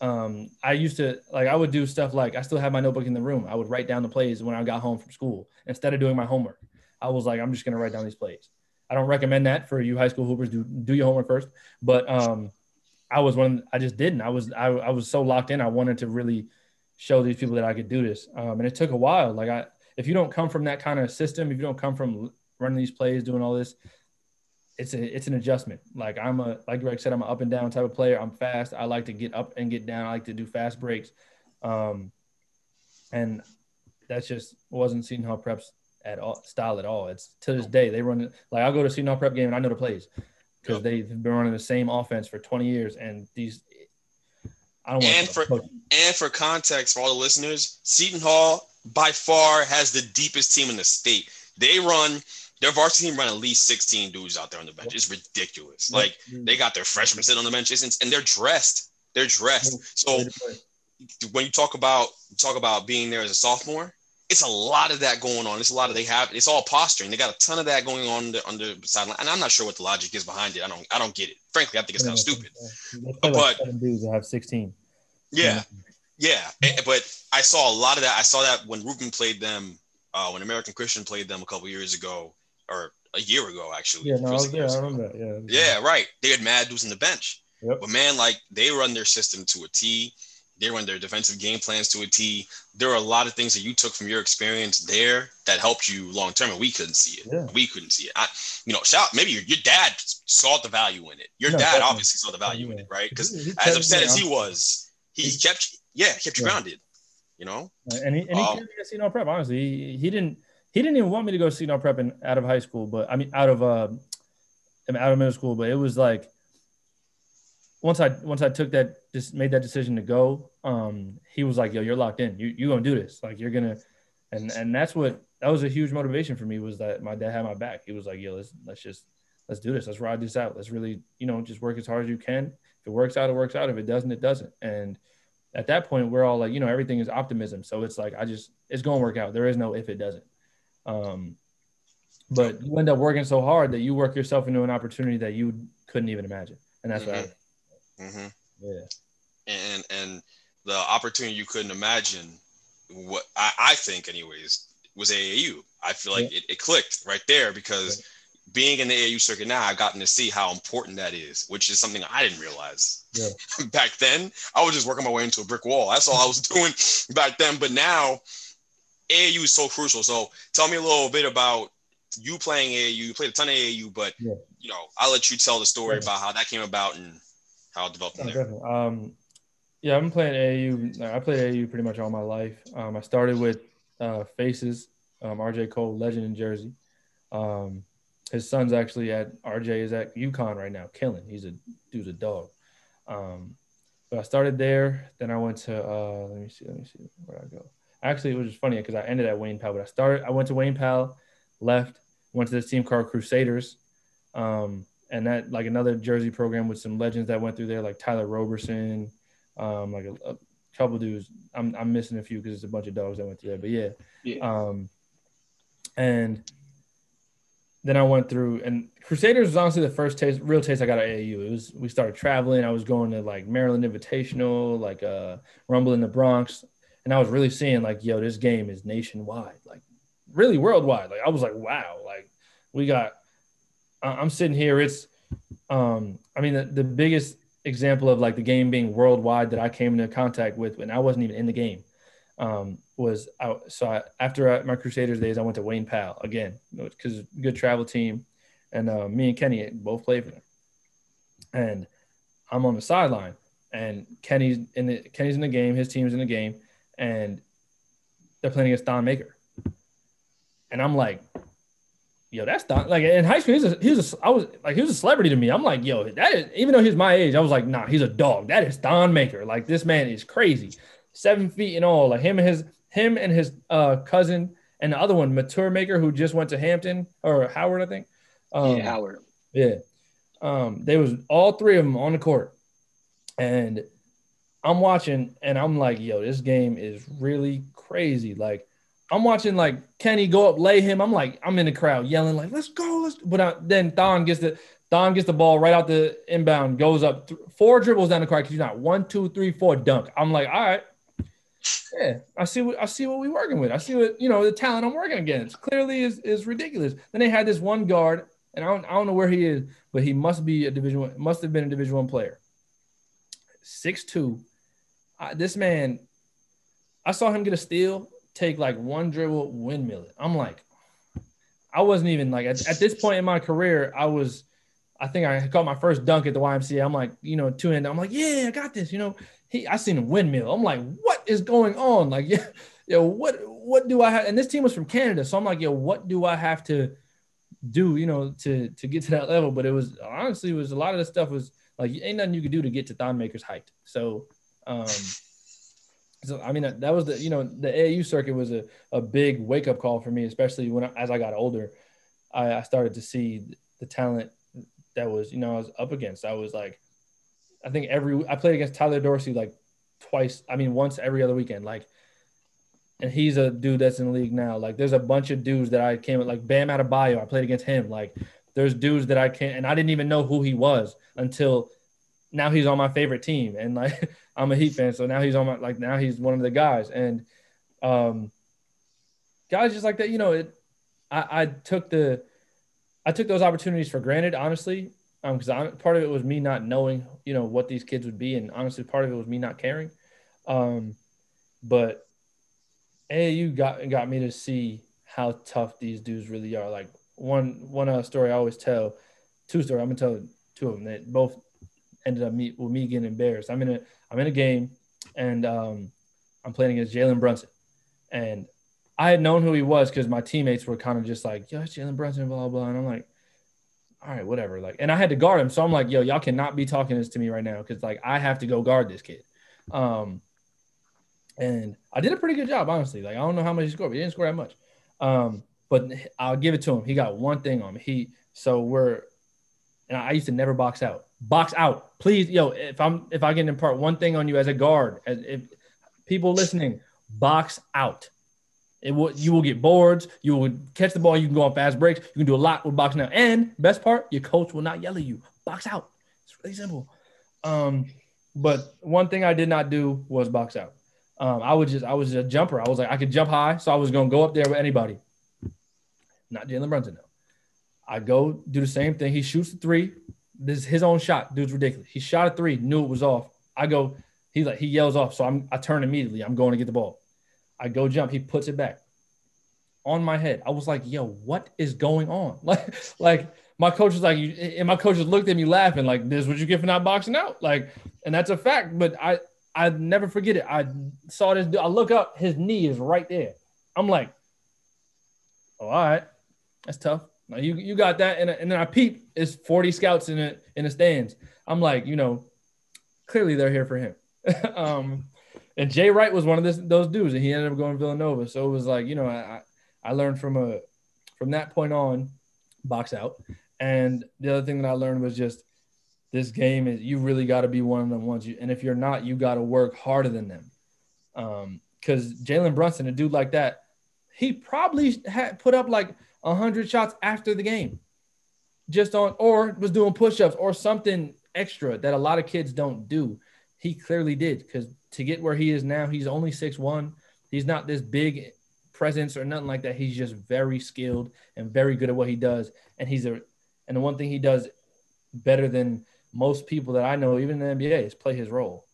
Um, I used to like I would do stuff like I still have my notebook in the room. I would write down the plays when I got home from school instead of doing my homework. I was like, I'm just gonna write down these plays. I don't recommend that for you high school hoopers. Do do your homework first. But um, I was one. I just didn't. I was I, I was so locked in. I wanted to really show these people that I could do this. Um, and it took a while. Like I, if you don't come from that kind of system, if you don't come from running these plays, doing all this, it's a it's an adjustment. Like I'm a like Greg said, I'm an up and down type of player. I'm fast. I like to get up and get down. I like to do fast breaks. Um, and that's just wasn't Seton Hall Prep's at all style at all. It's to this oh. day they run it like I'll go to Seton Hall Prep game and I know the plays because Yep. they've been running the same offense for 20 years and these. I don't And to for and for context for all the listeners, Seton Hall by far has the deepest team in the state. They run their varsity team run at least 16 dudes out there on the bench. It's ridiculous. Like they got their freshmen sitting on the bench, and and they're dressed. They're dressed. So when you talk about talk about being there as a sophomore, it's a lot of that going on. It's a lot of they have. It's all posturing. They got a ton of that going on under, under the sideline, and I'm not sure what the logic is behind it. I don't. I don't get it. Frankly, I think it's kind of stupid. Like But- seven dudes have 16. Yeah, yeah. But I saw a lot of that. I saw that when Ruben played them, uh, when American Christian played them a couple years ago, or a year ago actually. Yeah, no, I was years I remember that. Yeah. Yeah, right. They had mad dudes on the bench. Yep. But man, like they run their system to a T. They run their defensive game plans to a T. There are a lot of things that you took from your experience there that helped you long term, and we couldn't see it. Yeah. We couldn't see it. I, you know, shout maybe your, your dad saw the value in it. Your No, dad definitely. obviously saw the value in it, right? Because as upset as he was, he He- kept yeah, kept you Yeah. grounded. You know, and he and he Um, kept me at Seton Hall Prep. Honestly, he, he didn't he didn't even want me to go Seton Prep in, out of high school, but I mean out of uh, I mean, out of middle school. But it was like once I once I took that just made that decision to go, um, he was like, "Yo, you're locked in. You you gonna do this? Like you're gonna," and and that's what that was a huge motivation for me was that my dad had my back. He was like, "Yo, let's let's just let's do this. Let's ride this out. Let's really you know just work as hard as you can. If it works out, it works out. If it doesn't, it doesn't." And at that point, we're all like, you know, everything is optimism. So it's like I just it's gonna work out. There is no if it doesn't. Um, but you end up working so hard that you work yourself into an opportunity that you couldn't even imagine, and that's what I, hmm yeah. and and the opportunity you couldn't imagine. What I, I think, anyways, was AAU. I feel like it, it clicked right there because being in the AAU circuit now, I've gotten to see how important that is, which is something I didn't realize Yeah. back then. I was just working my way into a brick wall. That's all I was doing back then. But now AAU is so crucial. So tell me a little bit about you playing AAU. You played a ton of AAU, but Yeah. you know, I'll let you tell the story Yeah. about how that came about and developed from Oh, there. definitely. Um, yeah, I've been playing AAU. I played AAU pretty much all my life. Um, I started with uh, Faces, um, RJ Cole, legend in Jersey. Um, his son's actually at RJ is at UConn right now, killing. He's a dude's a dog. Um, but I started there. Then I went to uh, let me see, let me see where I go. Actually, it was just funny because I ended at Wayne Powell, but I started. I went to Wayne Powell, left, went to this team called Crusaders. Um, and that like another Jersey program with some legends that went through there, like Tyler Roberson, um, like a, a couple dudes. I'm I'm missing a few because it's a bunch of dogs that went through there, but yeah. Yeah. Um, and then I went through, and Crusaders was honestly the first taste, real taste I got at AAU. It was we started traveling. I was going to like Maryland Invitational, like uh, Rumble in the Bronx, and I was really seeing like, yo, this game is nationwide, like really worldwide. Like I was like, wow, like we got. I'm sitting here. It's, um, I mean, the, the biggest example of like the game being worldwide that I came into contact with when I wasn't even in the game um, was I, so I, after I, my Crusaders days, I went to Wayne Powell again because good travel team, and uh, me and Kenny both played for them. And I'm on the sideline, and Kenny's in the Kenny's in the game, his team's in the game, and they're playing against Thon Maker. And I'm like, yo, that's Thon. Like in high school, he's a, he was a, I was like, he was a celebrity to me. I'm like, yo, that is, even though he's my age, I was like, nah, he's a dog. That is Thon Maker. Like this man is crazy, seven feet and all. Like him and his him and his uh, cousin and the other one, Mature Maker, who just went to Hampton or Howard, I think. Um, yeah, Howard. yeah. Um, they was all three of them on the court. And I'm watching and I'm like, yo, this game is really crazy. Like I'm watching like Kenny go up, lay him. I'm like, I'm in the crowd yelling, like, let's go, let's but I, then Thon gets the Thon gets the ball right out the inbound, goes up th- four dribbles down the court. Because he's not one, two, three, four, dunk. I'm like, all right. Yeah, I see what I see what we working with. I see what you know the talent I'm working against. Clearly is is ridiculous. Then they had this one guard, and I don't I don't know where he is, but he must be a division one, must have been a division one player. Six two, this man, I saw him get a steal, take like one dribble, windmill it. I'm like, I wasn't even like at, at this point in my career, I was, I think I caught my first dunk at the YMCA. I'm like, you know, two hand. I'm like, yeah, I got this. You know, he, I seen a windmill. I'm like, what is going on? Like, yeah, yo, what, what do I have? And this team was from Canada, so I'm like, yo, what do I have to do? You know, to to get to that level. But it was honestly, it was a lot of the stuff was like, ain't nothing you could do to get to Thon Maker's height. So, um, so I mean, that was the you know the AAU circuit was a, a big wake up call for me, especially when I, as I got older, I, I started to see the talent that was you know I was up against. I was like, I think every I played against Tyler Dorsey like twice. I mean, once every other weekend. Like, and he's a dude that's in the league now. Like, there's a bunch of dudes that I came with, like Bam out of Adebayo. I played against him. Like, there's dudes that I can't, and I didn't even know who he was until now. He's on my favorite team, and like I'm a Heat fan, so now he's on my like now he's one of the guys, and um, guys just like that. You know, it. I, I took the, I took those opportunities for granted, honestly, um, because I'm part of it was me not knowing, you know, what these kids would be, and honestly, part of it was me not caring. Um, but AAU got got me to see how tough these dudes really are. Like one one uh, story I always tell, two stories. I'm gonna tell two of them that both ended up me with me getting embarrassed. I'm in a I'm in a game, and um, I'm playing against Jalen Brunson, and I had known who he was because my teammates were kind of just like, "Yo, it's Jalen Brunson," blah blah, and I'm like, "All right, whatever." Like, and I had to guard him, so I'm like, "Yo, y'all cannot be talking this to me right now because like I have to go guard this kid." Um, and I did a pretty good job, honestly. Like I don't know how much he scored, but he didn't score that much. Um, but I'll give it to him. He got one thing on me. He so we're and I used to never box out. Box out, please, yo. If I'm if I can impart one thing on you as a guard, as if people listening, box out. It will you will get boards. You will catch the ball. You can go on fast breaks. You can do a lot with boxing out. And best part, your coach will not yell at you. Box out. It's really simple. Um, but one thing I did not do was box out. Um, I would just I was a jumper. I was like I could jump high, so I was gonna go up there with anybody. Not Jalen Brunson though. I go do the same thing. He shoots the three. This is his own shot. Dude's ridiculous. He shot a three, knew it was off. I go, he like he yells off, so I'm I turn immediately. I'm going to get the ball. I go jump. He puts it back. on my head. I was like, yo, what is going on? Like, like my coach was like, and my coaches looked at me laughing, like, this is what you get for not boxing out. Like, and that's a fact. But I I never forget it. I saw this I look up, his knee is right there. I'm like, oh, all right, that's tough. Now you you got that, and, and then I peep, it's 40 scouts in it in the stands. I'm like, you know, clearly they're here for him. um, and Jay Wright was one of this, those dudes, and he ended up going to Villanova. So it was like, you know, I I learned from a from that point on, box out. And the other thing that I learned was just this game is you really got to be one of them ones. You, and if you're not, you got to work harder than them. Um, because Jalen Brunson, a dude like that, he probably had put up like hundred shots after the game, just on or was doing push-ups or something extra that a lot of kids don't do. He clearly did because to get where he is now, he's only six one. He's not this big presence or nothing like that. He's just very skilled and very good at what he does. And he's a and the one thing he does better than most people that I know, even in the NBA, is play his role.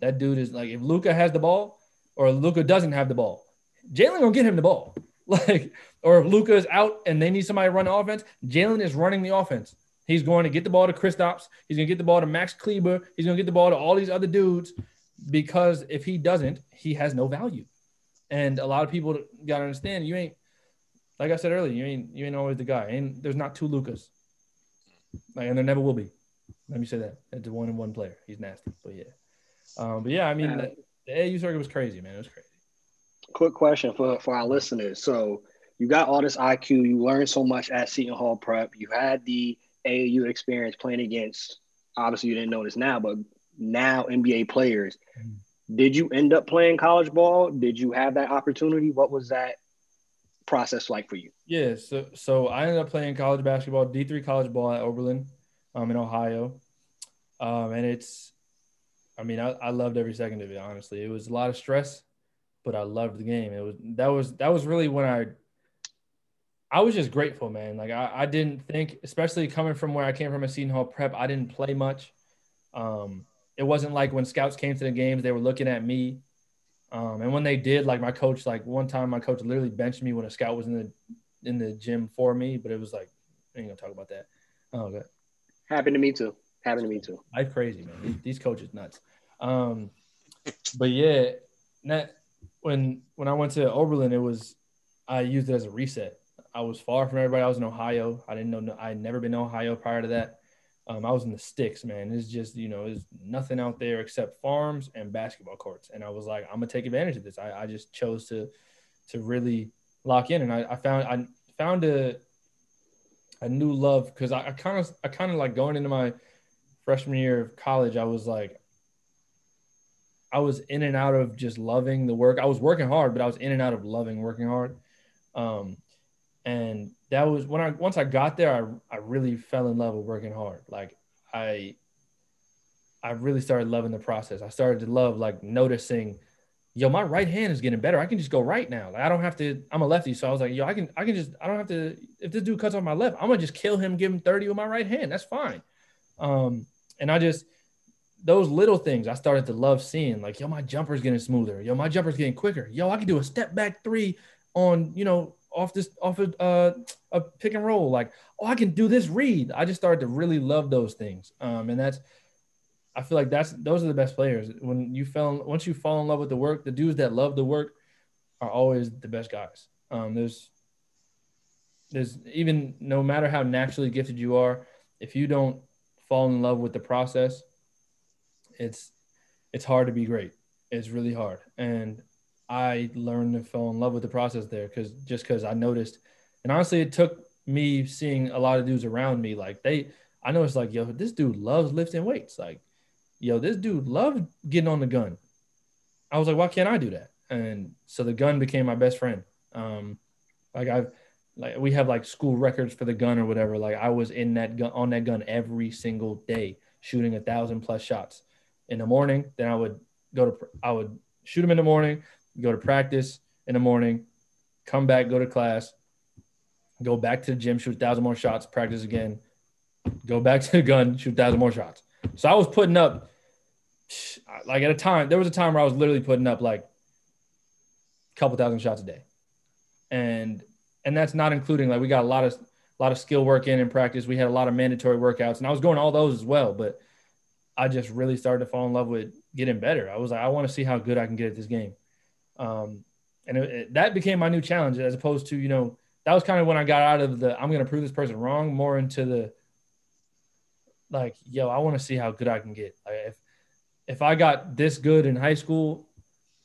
That dude is like if Luka has the ball or Luka doesn't have the ball, Jalen gonna get him the ball. Like, or if Luka is out and they need somebody to run the offense, Jalen is running the offense. He's going to get the ball to Kristaps. He's going to get the ball to Max Kleber. He's going to get the ball to all these other dudes because if he doesn't, he has no value. And a lot of people got to understand you ain't, like I said earlier, you ain't you ain't always the guy. And there's not two Lucas, Like, and there never will be. Let me say that. It's a one and one player. He's nasty. But yeah. Um, but yeah, I mean, the, the AAU circuit was crazy, man. It was crazy. Quick question for, for our listeners. So you got all this IQ. You learned so much at Seton Hall Prep. You had the AAU experience playing against, obviously, you didn't know this now, but now NBA players. Mm-hmm. Did you end up playing college ball? Did you have that opportunity? What was that process like for you? Yeah, so so I ended up playing college basketball, D three college ball at Oberlin, um, in Ohio, um, and it's, I mean, I, I loved every second of it. Honestly, it was a lot of stress, but I loved the game. It was that was that was really when I. I was just grateful, man. Like I, I didn't think, especially coming from where I came from a Seton Hall prep, I didn't play much. Um, it wasn't like when scouts came to the games, they were looking at me um, and when they did, like my coach, like one time my coach literally benched me when a scout was in the in the gym for me, but it was like I ain't gonna talk about that. Oh, okay. Happened to me too. Happened to me too. Life crazy, man. These, these coaches nuts. Um, but yeah, that when when I went to Oberlin, it was I used it as a reset. I was far from everybody. I was in Ohio. I didn't know. I had never been to Ohio prior to that. Um, I was in the sticks, man. It's just, you know, there's nothing out there except farms and basketball courts. And I was like, I'm gonna take advantage of this. I, I just chose to to really lock in. And I, I found I found a a new love because I kind of I kind of like going into my freshman year of college, I was like I was in and out of just loving the work. I was working hard, but I was in and out of loving working hard. Um, and that was when I once I got there, I I really fell in love with working hard. Like I I really started loving the process. I started to love like noticing, yo, my right hand is getting better. I can just go right now. Like I don't have to. I'm a lefty, so I was like, yo, I can I can just I don't have to. If this dude cuts off my left, I'm gonna just kill him, give him 30 with my right hand. That's fine. Um, and I just those little things I started to love seeing. Like, yo, my jumper's getting smoother. Yo, my jumper's getting quicker. Yo, I can do a step back three on you know off this off a, uh, a pick and roll. Like, oh, I can do this read. I just started to really love those things. Um, and that's I feel like that's those are the best players. When you fell once you fall in love with the work, the dudes that love the work are always the best guys. Um, there's there's even no matter how naturally gifted you are, if you don't fall in love with the process, it's it's hard to be great. It's really hard. And I learned to fall in love with the process there because just because I noticed, and honestly, it took me seeing a lot of dudes around me like they. I noticed like yo, this dude loves lifting weights. Like, yo, this dude loved getting on the gun. I was like, why can't I do that? And so the gun became my best friend. Um, like I've like we have like school records for the gun or whatever. Like I was in that gun on that gun every single day, shooting a thousand plus shots in the morning. Then I would go to I would shoot them in the morning go to practice in the morning, come back, go to class, go back to the gym, shoot a thousand more shots, practice again, go back to the gun, shoot a thousand more shots. So I was putting up, like at a time, there was a time where I was literally putting up like a couple thousand shots a day. And and that's not including like we got a lot of a lot of skill work in in practice. We had a lot of mandatory workouts, and I was going all those as well. But I just really started to fall in love with getting better. I was like, I want to see how good I can get at this game, um, and it, it, that became my new challenge as opposed to you know that was kind of when I got out of the I'm going to prove this person wrong more into the like, yo, I want to see how good I can get. Like if if I got this good in high school,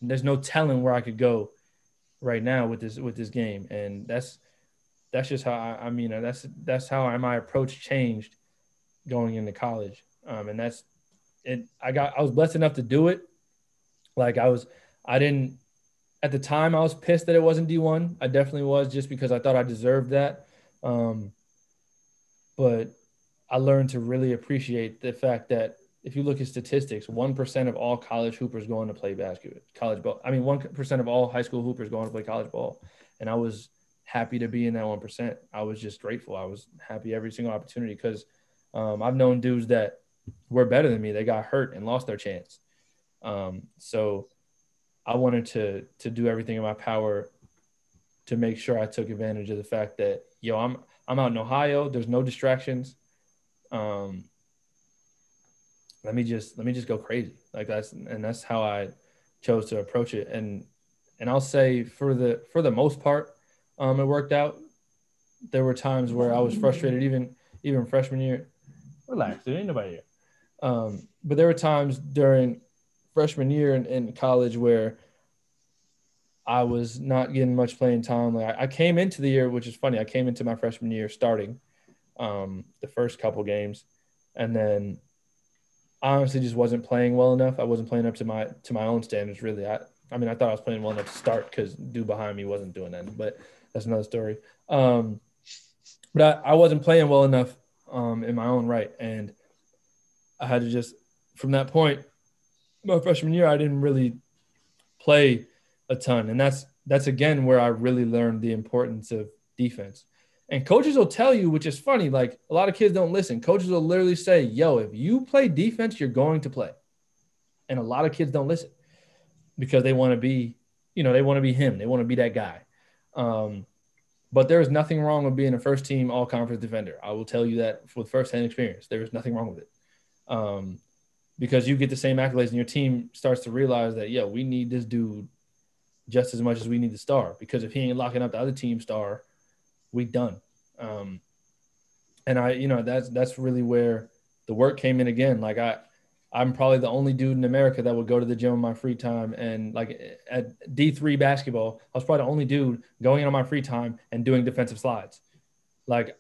there's no telling where I could go right now with this with this game, and that's that's just how I, I mean that's that's how my approach changed going into college, um, and that's it. I got I was blessed enough to do it. Like I was, I didn't at the time I was pissed that it wasn't D1. I definitely was just because I thought I deserved that. Um, but I learned to really appreciate the fact that if you look at statistics, 1% of all college hoopers going to play basketball, college ball. I mean, 1% of all high school hoopers going to play college ball. And I was happy to be in that 1%. I was just grateful. I was happy every single opportunity because um, I've known dudes that were better than me. They got hurt and lost their chance. Um, so I wanted to to do everything in my power to make sure I took advantage of the fact that yo, I'm I'm out in Ohio. There's no distractions. Um, let me just let me just go crazy like that's and that's how I chose to approach it and and I'll say for the for the most part um, it worked out. There were times where I was frustrated even even freshman year. Relax, there ain't nobody here. Um, but there were times during freshman year in, in college where I was not getting much playing time. Like I, I, came into the year, which is funny. I came into my freshman year starting um, the first couple games, and then I honestly just wasn't playing well enough. I wasn't playing up to my to my own standards. Really, I I mean I thought I was playing well enough to start because dude behind me wasn't doing that. But that's another story. Um, but I, I wasn't playing well enough um, in my own right, and I had to just from that point my freshman year, I didn't really play a ton, and that's that's again where I really learned the importance of defense. And coaches will tell you, which is funny, like a lot of kids don't listen. Coaches will literally say, "Yo, if you play defense, you're going to play," and a lot of kids don't listen because they want to be, you know, they want to be him, they want to be that guy. Um, but there is nothing wrong with being a first team all conference defender. I will tell you that with first hand experience. There is nothing wrong with it. Um, because you get the same accolades and your team starts to realize that, yeah, we need this dude just as much as we need the star. Because if he ain't locking up the other team star, we done. Um, and I, you know, that's that's really where the work came in again. Like I, I'm probably the only dude in America that would go to the gym in my free time. And like at D3 basketball, I was probably the only dude going in on my free time and doing defensive slides. Like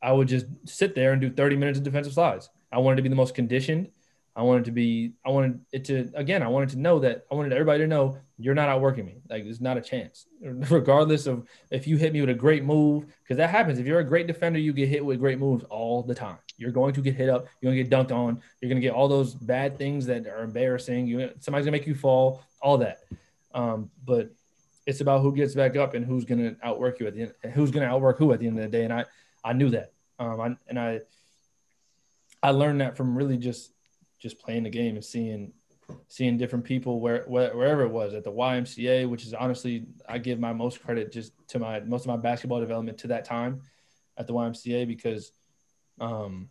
I would just sit there and do 30 minutes of defensive slides. I wanted to be the most conditioned. I wanted to be, I wanted it to, again, I wanted to know that, I wanted everybody to know you're not outworking me. Like, there's not a chance, regardless of if you hit me with a great move, because that happens. If you're a great defender, you get hit with great moves all the time. You're going to get hit up. You're going to get dunked on. You're going to get all those bad things that are embarrassing. You, somebody's going to make you fall, all that. Um, but it's about who gets back up and who's going to outwork you at the end, who's going to outwork who at the end of the day. And I, I knew that. Um, I, and I, I learned that from really just just playing the game and seeing seeing different people where, where, wherever it was at the YMCA, which is honestly I give my most credit just to my most of my basketball development to that time at the YMCA because um,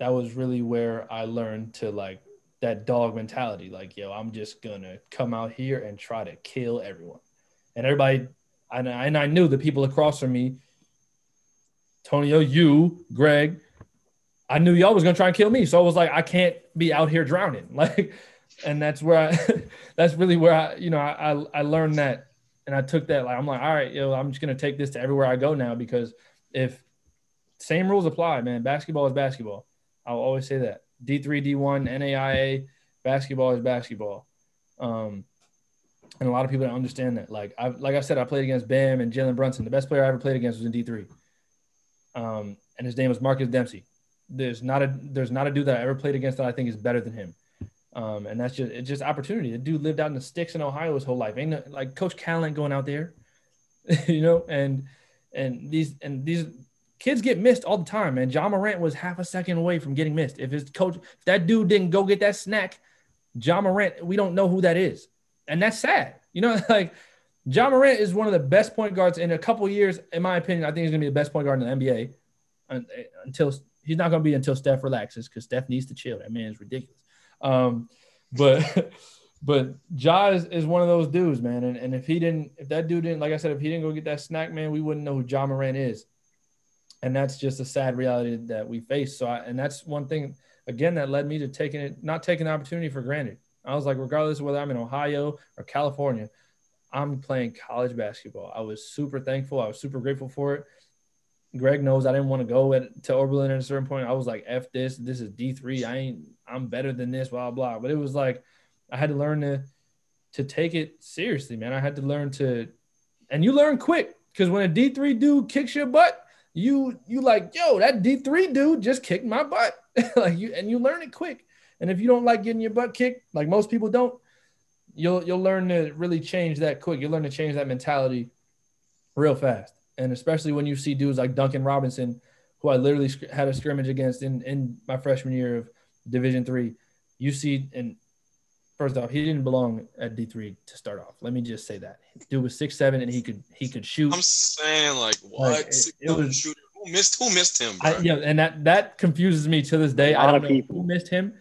that was really where I learned to like that dog mentality. Like, yo, I'm just gonna come out here and try to kill everyone, and everybody. And I, and I knew the people across from me, Tonio, you, Greg, I knew y'all was gonna try and kill me. So I was like, I can't be out here drowning. Like, and that's where I that's really where I, you know, I I learned that and I took that like I'm like, all right, yo, I'm just gonna take this to everywhere I go now because if same rules apply, man, basketball is basketball. I'll always say that. D3, D1, NAIA, basketball is basketball. Um, and a lot of people don't understand that. Like I like I said, I played against Bam and Jalen Brunson. The best player I ever played against was in D3. Um, and his name was Marcus Dempsey there's not a there's not a dude that I ever played against that I think is better than him. Um, and that's just it's just opportunity. The dude lived out in the sticks in Ohio his whole life. Ain't no, like Coach Cal ain't going out there, you know. And and these and these kids get missed all the time. Man, Ja Morant was half a second away from getting missed. If his coach, if that dude didn't go get that snack, Ja Morant, we don't know who that is, and that's sad. You know, like Ja Morant is one of the best point guards in a couple years, in my opinion. I think he's gonna be the best point guard in the NBA until he's not gonna be until Steph relaxes because Steph needs to chill. That man is ridiculous. Um, but but Ja is, is, one of those dudes, man. And, and if he didn't, if that dude didn't, like I said, if he didn't go get that snack, man, we wouldn't know who Ja Morant is. And that's just a sad reality that we face. So, I, and that's one thing again that led me to taking it, not taking the opportunity for granted. I was like, regardless of whether I'm in Ohio or California, I'm playing college basketball. I was super thankful. I was super grateful for it. Greg knows I didn't want to go at, to Oberlin at a certain point. I was like, F this, this is D3. I ain't, I'm better than this, blah, blah. But it was like, I had to learn to, to take it seriously, man. I had to learn to, and you learn quick because when a D3 dude kicks your butt, you, you like, yo, that D3 dude just kicked my butt. like you, and you learn it quick. And if you don't like getting your butt kicked, like most people don't, you'll you'll learn to really change that quick. You'll learn to change that mentality real fast. And especially when you see dudes like Duncan Robinson, who I literally had a scrimmage against in in my freshman year of Division three, you see, and first off, he didn't belong at D three to start off. Let me just say that dude was six seven and he could he could shoot. I'm saying like what? Like, it, it was, shooter. Who missed who missed him? I, yeah, and that that confuses me to this day. I don't know people. who missed him.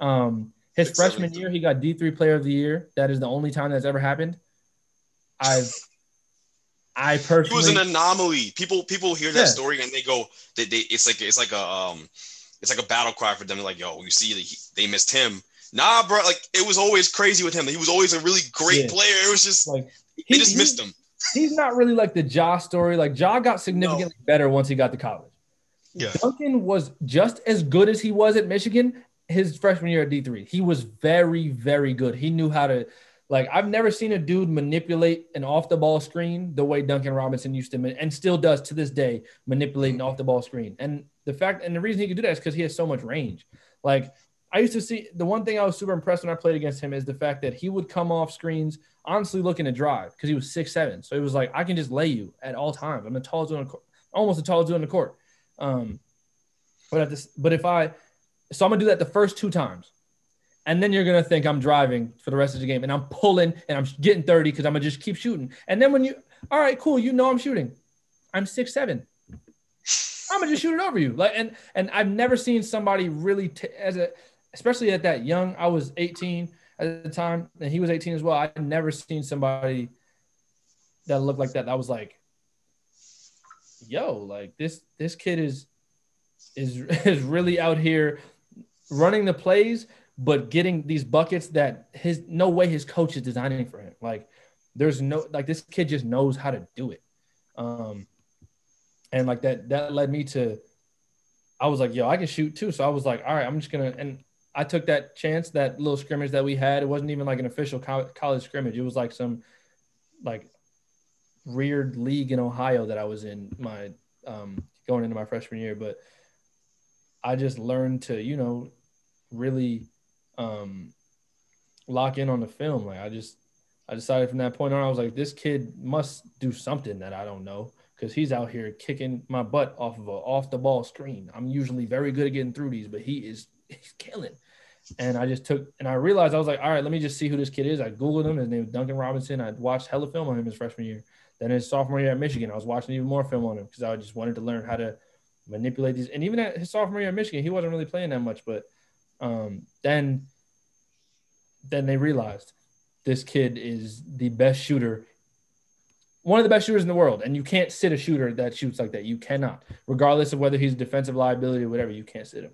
Um, his freshman year, he got D3 player of the year. That is the only time that's ever happened. I've I personally He was an anomaly. People people hear that yeah. story and they go they, they it's like it's like a um it's like a battle cry for them. They're like, yo, you see they missed him. Nah, bro, like it was always crazy with him. He was always a really great yeah. player. It was just like he, they just missed him. He's not really like the Ja story. Like Ja got significantly no. better once he got to college. Yeah. Duncan was just as good as he was at Michigan his freshman year at D3. He was very, very good. He knew how to, like, I've never seen a dude manipulate an off the ball screen the way Duncan Robinson used to, and still does to this day, manipulate an off the ball screen. And the fact, and the reason he could do that is because he has so much range. Like, I used to see the one thing I was super impressed when I played against him is the fact that he would come off screens honestly looking to drive because he was six seven. So it was like I can just lay you at all times. I'm the tallest dude on the court, almost the tallest dude on the court. Um, but at this, but if I so I'm gonna do that the first two times. And then you're gonna think I'm driving for the rest of the game and I'm pulling and I'm getting 30 because I'm gonna just keep shooting. And then when you all right, cool, you know I'm shooting. I'm six seven. I'm gonna just shoot it over you. Like and and I've never seen somebody really t- as a especially at that young. I was 18 at the time, and he was 18 as well. I've never seen somebody that looked like that. That was like, yo, like this this kid is is is really out here running the plays, but getting these buckets that his no way his coach is designing for him. Like there's no like this kid just knows how to do it. Um and like that that led me to I was like, yo, I can shoot too. So I was like, all right, I'm just gonna and I took that chance, that little scrimmage that we had. It wasn't even like an official college scrimmage. It was like some like weird league in Ohio that I was in my um going into my freshman year. But I just learned to, you know, really um, lock in on the film. Like I just, I decided from that point on, I was like, this kid must do something that I don't know because he's out here kicking my butt off of a off the ball screen. I'm usually very good at getting through these, but he is he's killing. And I just took and I realized I was like, all right, let me just see who this kid is. I googled him. His name was Duncan Robinson. I watched hella film on him his freshman year. Then his sophomore year at Michigan, I was watching even more film on him because I just wanted to learn how to manipulate these. And even at his sophomore year at Michigan, he wasn't really playing that much. But um, then, then they realized this kid is the best shooter, one of the best shooters in the world, and you can't sit a shooter that shoots like that. You cannot, regardless of whether he's a defensive liability or whatever. You can't sit him.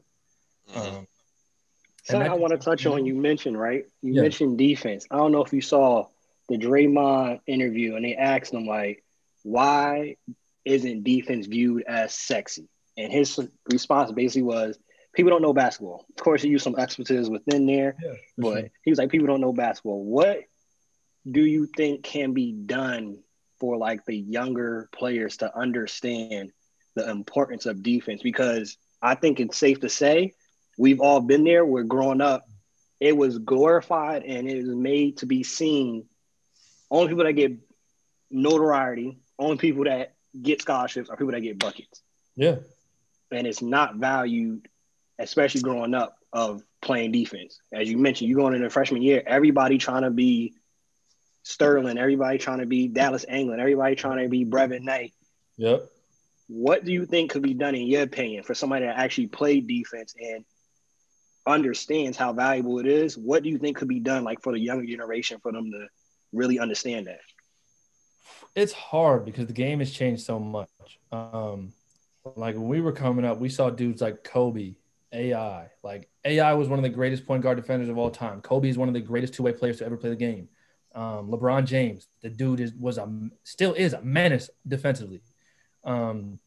Mm-hmm. Um, Something I want to touch on. You mentioned right. You yeah. mentioned defense. I don't know if you saw the Draymond interview, and they asked him like, "Why isn't defense viewed as sexy?" And his response basically was, people don't know basketball. Of course, he used some expertise within there, yeah, but sure. he was like, people don't know basketball. What do you think can be done for like the younger players to understand the importance of defense? Because I think it's safe to say we've all been there. We're growing up. It was glorified and it was made to be seen. Only people that get notoriety, only people that get scholarships are people that get buckets. Yeah and it's not valued, especially growing up, of playing defense. As you mentioned, you going into freshman year, everybody trying to be Sterling, everybody trying to be Dallas England, everybody trying to be Brevin Knight. Yep. What do you think could be done in your opinion for somebody that actually played defense and understands how valuable it is? What do you think could be done like for the younger generation for them to really understand that? It's hard because the game has changed so much. Um, like when we were coming up, we saw dudes like Kobe, AI. Like AI was one of the greatest point guard defenders of all time. Kobe is one of the greatest two way players to ever play the game. Um, LeBron James, the dude is was a still is a menace defensively. Um,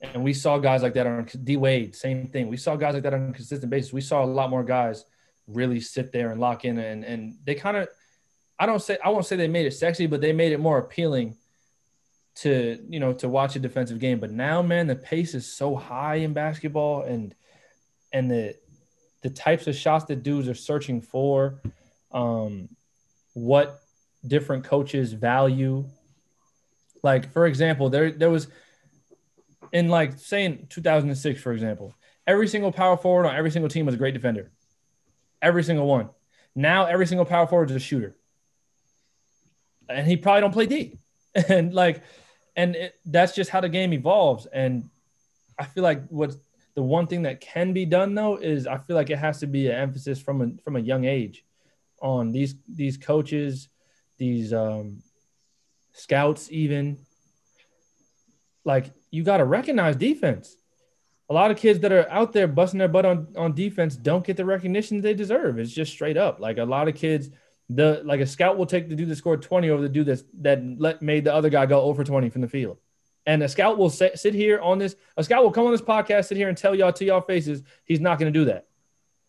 and we saw guys like that on D Wade, same thing. We saw guys like that on a consistent basis. We saw a lot more guys really sit there and lock in, and and they kind of, I don't say I won't say they made it sexy, but they made it more appealing to you know to watch a defensive game. But now, man, the pace is so high in basketball, and and the the types of shots that dudes are searching for, um, what different coaches value. Like for example, there there was in like saying 2006, for example, every single power forward on every single team was a great defender. Every single one. Now every single power forward is a shooter. And he probably don't play D. And like, and it, that's just how the game evolves. And I feel like what the one thing that can be done though is I feel like it has to be an emphasis from a from a young age on these these coaches, these um, scouts, even like you got to recognize defense. A lot of kids that are out there busting their butt on, on defense don't get the recognition they deserve. It's just straight up. Like a lot of kids, the like a scout will take the dude that scored 20 over the dude that's, that let made the other guy go over 20 from the field. And a scout will sit, sit here on this, a scout will come on this podcast, sit here and tell y'all to y'all faces he's not going to do that.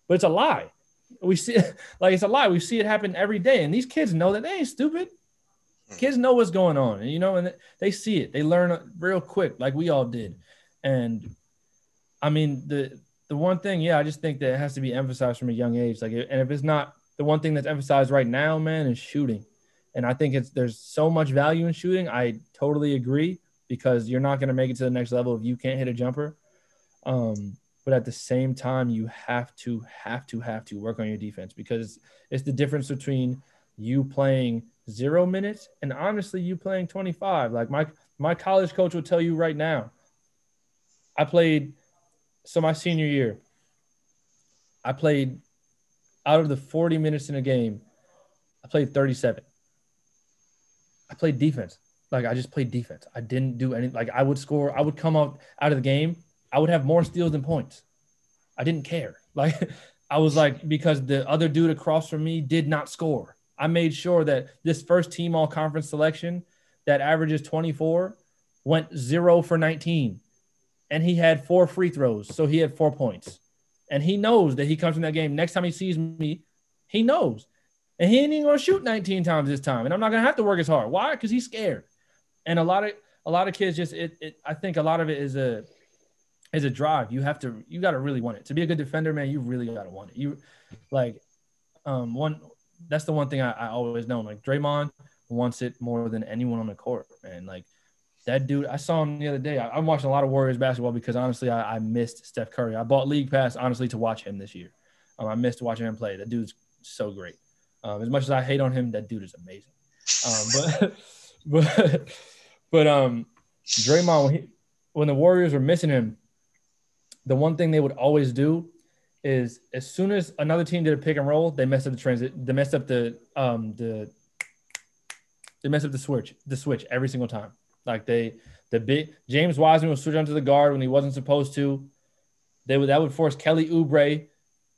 But it's a lie. We see like it's a lie. We see it happen every day. And these kids know that they ain't stupid. Kids know what's going on, And you know, and they see it. They learn real quick, like we all did. And I mean, the the one thing, yeah, I just think that it has to be emphasized from a young age. Like, and if it's not the one thing that's emphasized right now, man, is shooting. And I think it's there's so much value in shooting. I totally agree because you're not going to make it to the next level if you can't hit a jumper. Um, but at the same time, you have to have to have to work on your defense because it's the difference between you playing zero minutes and honestly you playing 25 like my my college coach will tell you right now i played so my senior year i played out of the 40 minutes in a game i played 37 i played defense like i just played defense i didn't do any like i would score i would come out out of the game i would have more steals than points i didn't care like i was like because the other dude across from me did not score I made sure that this first team all conference selection that averages 24 went zero for 19. And he had four free throws. So he had four points. And he knows that he comes from that game. Next time he sees me, he knows. And he ain't even gonna shoot 19 times this time. And I'm not gonna have to work as hard. Why? Because he's scared. And a lot of a lot of kids just it, it I think a lot of it is a is a drive. You have to you gotta really want it. To be a good defender, man, you really gotta want it. You like um one that's the one thing I, I always know. Like Draymond wants it more than anyone on the court, and like that dude, I saw him the other day. I, am watching a lot of Warriors basketball because honestly, I, I, missed Steph Curry. I bought League Pass honestly to watch him this year. Um, I missed watching him play. That dude's so great. Um, as much as I hate on him, that dude is amazing. Um, but but but um, Draymond when, he, when the Warriors were missing him, the one thing they would always do is as soon as another team did a pick and roll, they messed up the transit, they messed up the um the they messed up the switch, the switch every single time. Like they the big James Wiseman would switch onto the guard when he wasn't supposed to. They would that would force Kelly Oubre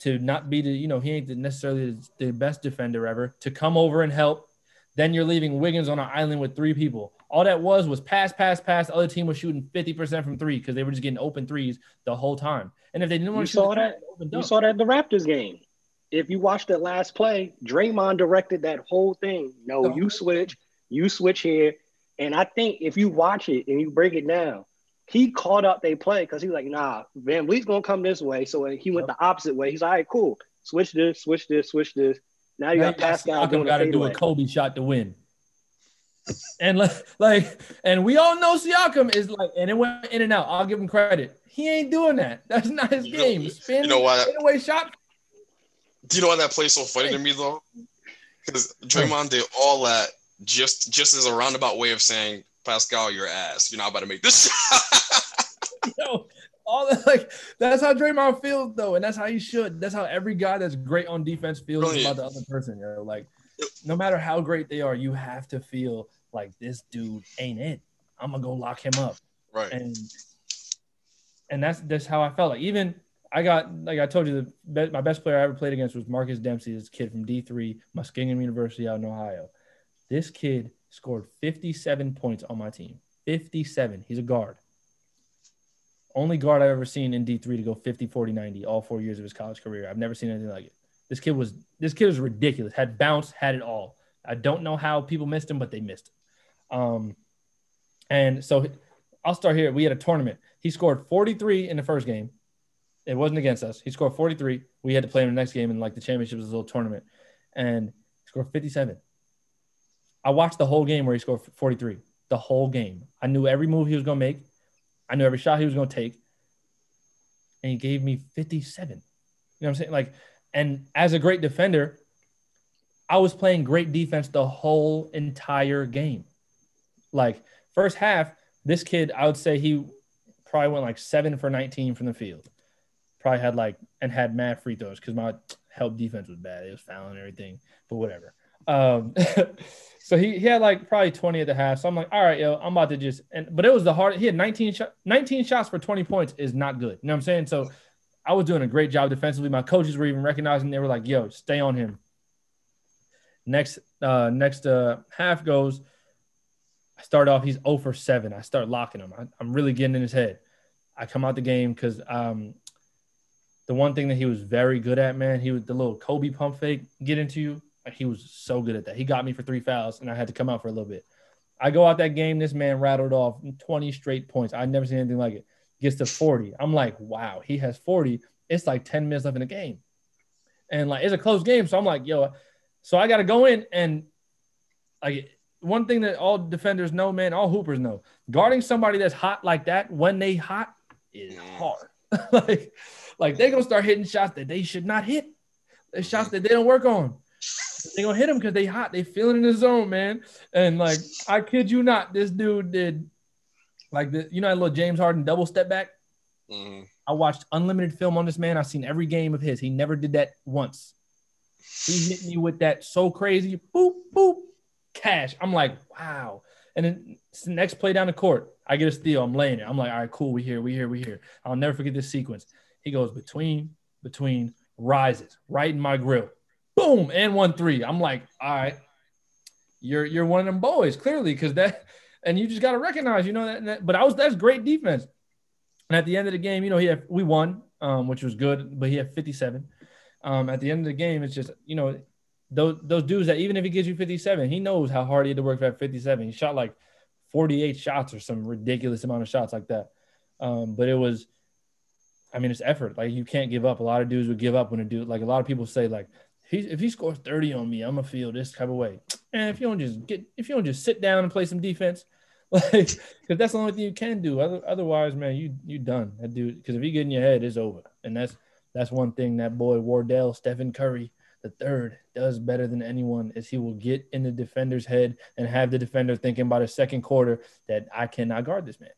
to not be the, you know, he ain't necessarily the best defender ever, to come over and help. Then you're leaving Wiggins on an island with three people. All that was was pass, pass, pass. The other team was shooting 50% from three because they were just getting open threes the whole time. And if they didn't want to saw that, you saw that in the Raptors game. If you watched that last play, Draymond directed that whole thing. No, no. you switch, you switch here. And I think if you watch it and you break it down, he caught up they play because he's like, nah, VanVleet's gonna come this way. So he went the opposite way. He's like, all right, cool. Switch this, switch this, switch this. Now you now got Pascal doing got to do a Kobe shot to win and like, like, and we all know Siakam is like, and it went in and out. I'll give him credit. He ain't doing that. That's not his you game. Know, Spin, you know why? That, away shot. Do you know why that plays so funny to me though? Because Draymond did all that just just as a roundabout way of saying, Pascal, your ass. You're not about to make this. Yo, all that, like that's how Draymond feels though, and that's how he should. That's how every guy that's great on defense feels Brilliant. about the other person. You know, like no matter how great they are, you have to feel like this dude ain't it. I'm gonna go lock him up, right. and and that's that's how I felt. Like even I got like I told you, the my best player I ever played against was Marcus Dempsey, this kid from D3 Muskingum University out in Ohio. This kid scored 57 points on my team. 57. He's a guard. Only guard I've ever seen in D3 to go 50, 40, 90 all four years of his college career. I've never seen anything like it. This kid was this kid was ridiculous. Had bounce, had it all. I don't know how people missed him, but they missed him. Um, and so I'll start here. We had a tournament. He scored 43 in the first game. It wasn't against us. He scored 43. We had to play him the next game in like the championship was a little tournament, and he scored 57. I watched the whole game where he scored 43. The whole game. I knew every move he was to make. I knew every shot he was going to take. And he gave me 57. You know what I'm saying? Like, and as a great defender, I was playing great defense the whole entire game. Like, first half, this kid, I would say he probably went like seven for 19 from the field. Probably had like, and had mad free throws because my help defense was bad. It was fouling and everything, but whatever. Um, so he, he had like probably 20 at the half. So I'm like, all right, yo, I'm about to just, and but it was the hard. He had 19, shot, 19 shots for 20 points is not good. You know what I'm saying? So I was doing a great job defensively. My coaches were even recognizing. They were like, yo, stay on him. Next, uh, next uh, half goes. I start off. He's 0 for 7. I start locking him. I, I'm really getting in his head. I come out the game because um, the one thing that he was very good at, man, he was the little Kobe pump fake get into you. He was so good at that. He got me for three fouls, and I had to come out for a little bit. I go out that game. This man rattled off 20 straight points. I'd never seen anything like it. Gets to 40. I'm like, wow, he has 40. It's like 10 minutes left in the game. And like, it's a close game. So I'm like, yo, so I got to go in and like, one thing that all defenders know, man, all hoopers know, guarding somebody that's hot like that when they hot is hard. like, like they gonna start hitting shots that they should not hit. The mm-hmm. shots that they don't work on. They gonna hit him because they hot. They feeling in the zone, man. And like, I kid you not, this dude did like the you know that little James Harden double step back. Mhm. I watched unlimited film on this man. I've seen every game of his. He never did that once. He hit me with that so crazy, boop, boop, cash. I'm like, wow. And then the next play down the court, I get a steal. I'm laying it. I'm like, all right, cool. We here, we here, we here. I'll never forget this sequence. He goes between, between, rises right in my grill. Boom, and one three. I'm like, all right, you're you're one of them boys, clearly, because that and you just gotta recognize, you know that, that- But I was that's great defense. And at the end of the game, you know, he had, we won, um, which was good, but he had 57. Um, at the end of the game, it's just, you know, those those dudes that even if he gives you 57, he knows how hard he had to work for that 57. He shot like 48 shots or some ridiculous amount of shots like that. Um, but it was, I mean, it's effort. Like you can't give up. A lot of dudes would give up when a dude, like a lot of people say, like, if he scores 30 on me, I'm gonna feel this type of way. And eh, if you don't just get, if you don't just sit down and play some defense, like, because that's the only thing you can do. Other, otherwise, man, you you done. That dude, because if he get in your head, it's over. And that's that's one thing that boy Wardell, Stephen Curry, the third, does better than anyone is he will get in the defender's head and have the defender thinking about his second quarter that I cannot guard this man.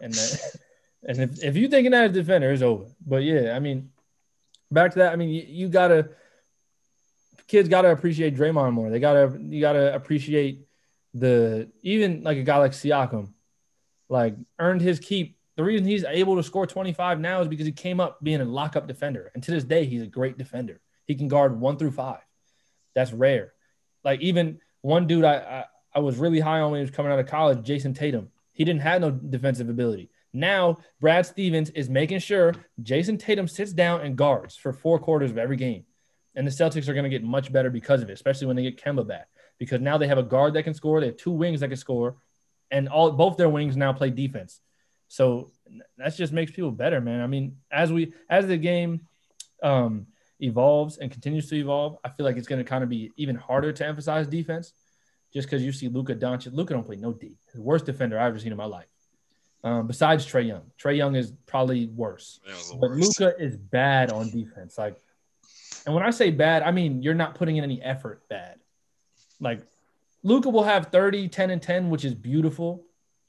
And that, and if, if you thinking that as a defender, it's over. But yeah, I mean, back to that. I mean, you, you gotta kids gotta appreciate Draymond more. They gotta you gotta appreciate the even like a guy like Siakam, like earned his keep. The reason he's able to score 25 now is because he came up being a lockup defender. And to this day, he's a great defender. He can guard one through five. That's rare. Like even one dude I, I, I was really high on when he was coming out of college, Jayson Tatum. He didn't have no defensive ability. Now Brad Stevens is making sure Jayson Tatum sits down and guards for four quarters of every game. And the Celtics are going to get much better because of it, especially when they get Kemba back. Because now they have a guard that can score, they have two wings that can score, and all both their wings now play defense. So that just makes people better, man. I mean, as we as the game um, evolves and continues to evolve, I feel like it's going to kind of be even harder to emphasize defense, just because you see Luka Doncic. Luka don't play no D. The worst defender I've ever seen in my life, um, besides Trae Young. Trae Young is probably worse, That was the but. Luka is bad on defense. Like And when I say bad, I mean you're not putting in any effort bad. Like Luka will have 30, 10, and 10, which is beautiful,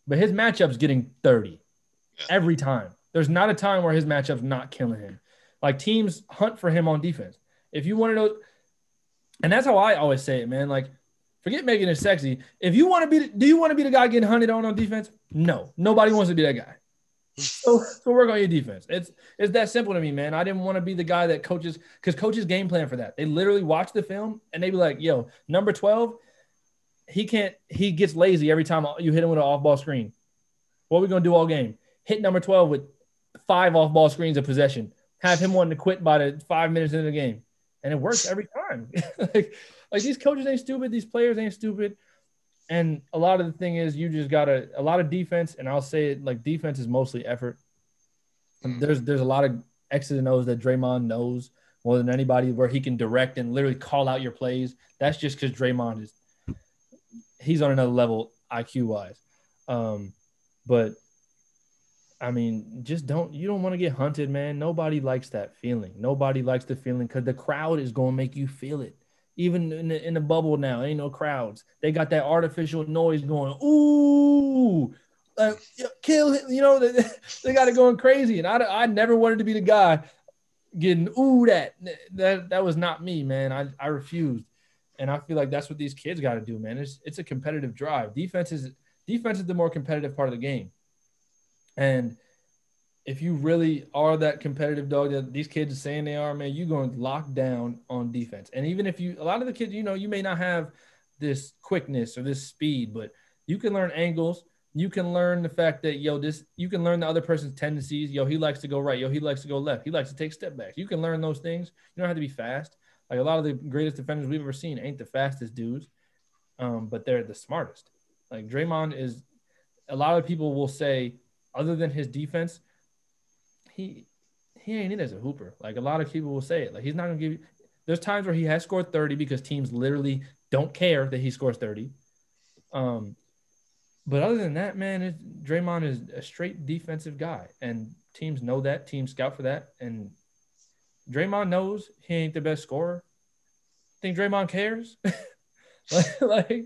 but his matchup's getting 30 every time. There's not a time where his matchup's not killing him. Like teams hunt for him on defense. If you want to know, and that's how I always say it, man. Like, forget making it sexy. If you want to be, do you want to be the guy getting hunted on on defense? No, nobody wants to be that guy. So, so work on your defense. It's it's that simple to me, man. I didn't want to be the guy that coaches because coaches game plan for that. They literally watch the film and they be like, "Yo, number twelve, he can't. He gets lazy every time you hit him with an off ball screen. What are we gonna do all game? Hit number twelve with five off ball screens of possession. Have him wanting to quit by the five minutes into the game, and it works every time. like, like these coaches ain't stupid. These players ain't stupid. And a lot of the thing is, you just gotta a lot of defense, and I'll say it like defense is mostly effort. And there's there's a lot of X's and O's that Draymond knows more than anybody, where he can direct and literally call out your plays. That's just because Draymond is he's on another level IQ wise. Um, but I mean, just don't you don't want to get hunted, man. Nobody likes that feeling. Nobody likes the feeling because the crowd is gonna make you feel it even in the, in the bubble now, ain't no crowds. They got that artificial noise going. Ooh, uh, like kill him. You know, they, they got it going crazy. And I, I never wanted to be the guy getting ooh that that that was not me, man. I I refused, and I feel like that's what these kids got to do, man. It's it's a competitive drive. Defense is defense is the more competitive part of the game, and if you really are that competitive dog that these kids are saying they are, man, you're going to lock down on defense. And even if you, a lot of the kids, you know, you may not have this quickness or this speed, but you can learn angles. You can learn the fact that, yo, this, you can learn the other person's tendencies. Yo, he likes to go right. Yo, he likes to go left. He likes to take step backs. You can learn those things. You don't have to be fast. Like a lot of the greatest defenders we've ever seen ain't the fastest dudes, um, but they're the smartest. Like Draymond is, a lot of people will say, other than his defense, he he ain't it as a hooper. Like a lot of people will say it. Like he's not gonna give you. There's times where he has scored 30 because teams literally don't care that he scores 30. Um, but other than that, man, it, Draymond is a straight defensive guy, and teams know that. Teams scout for that, and Draymond knows he ain't the best scorer. Think Draymond cares? like, like,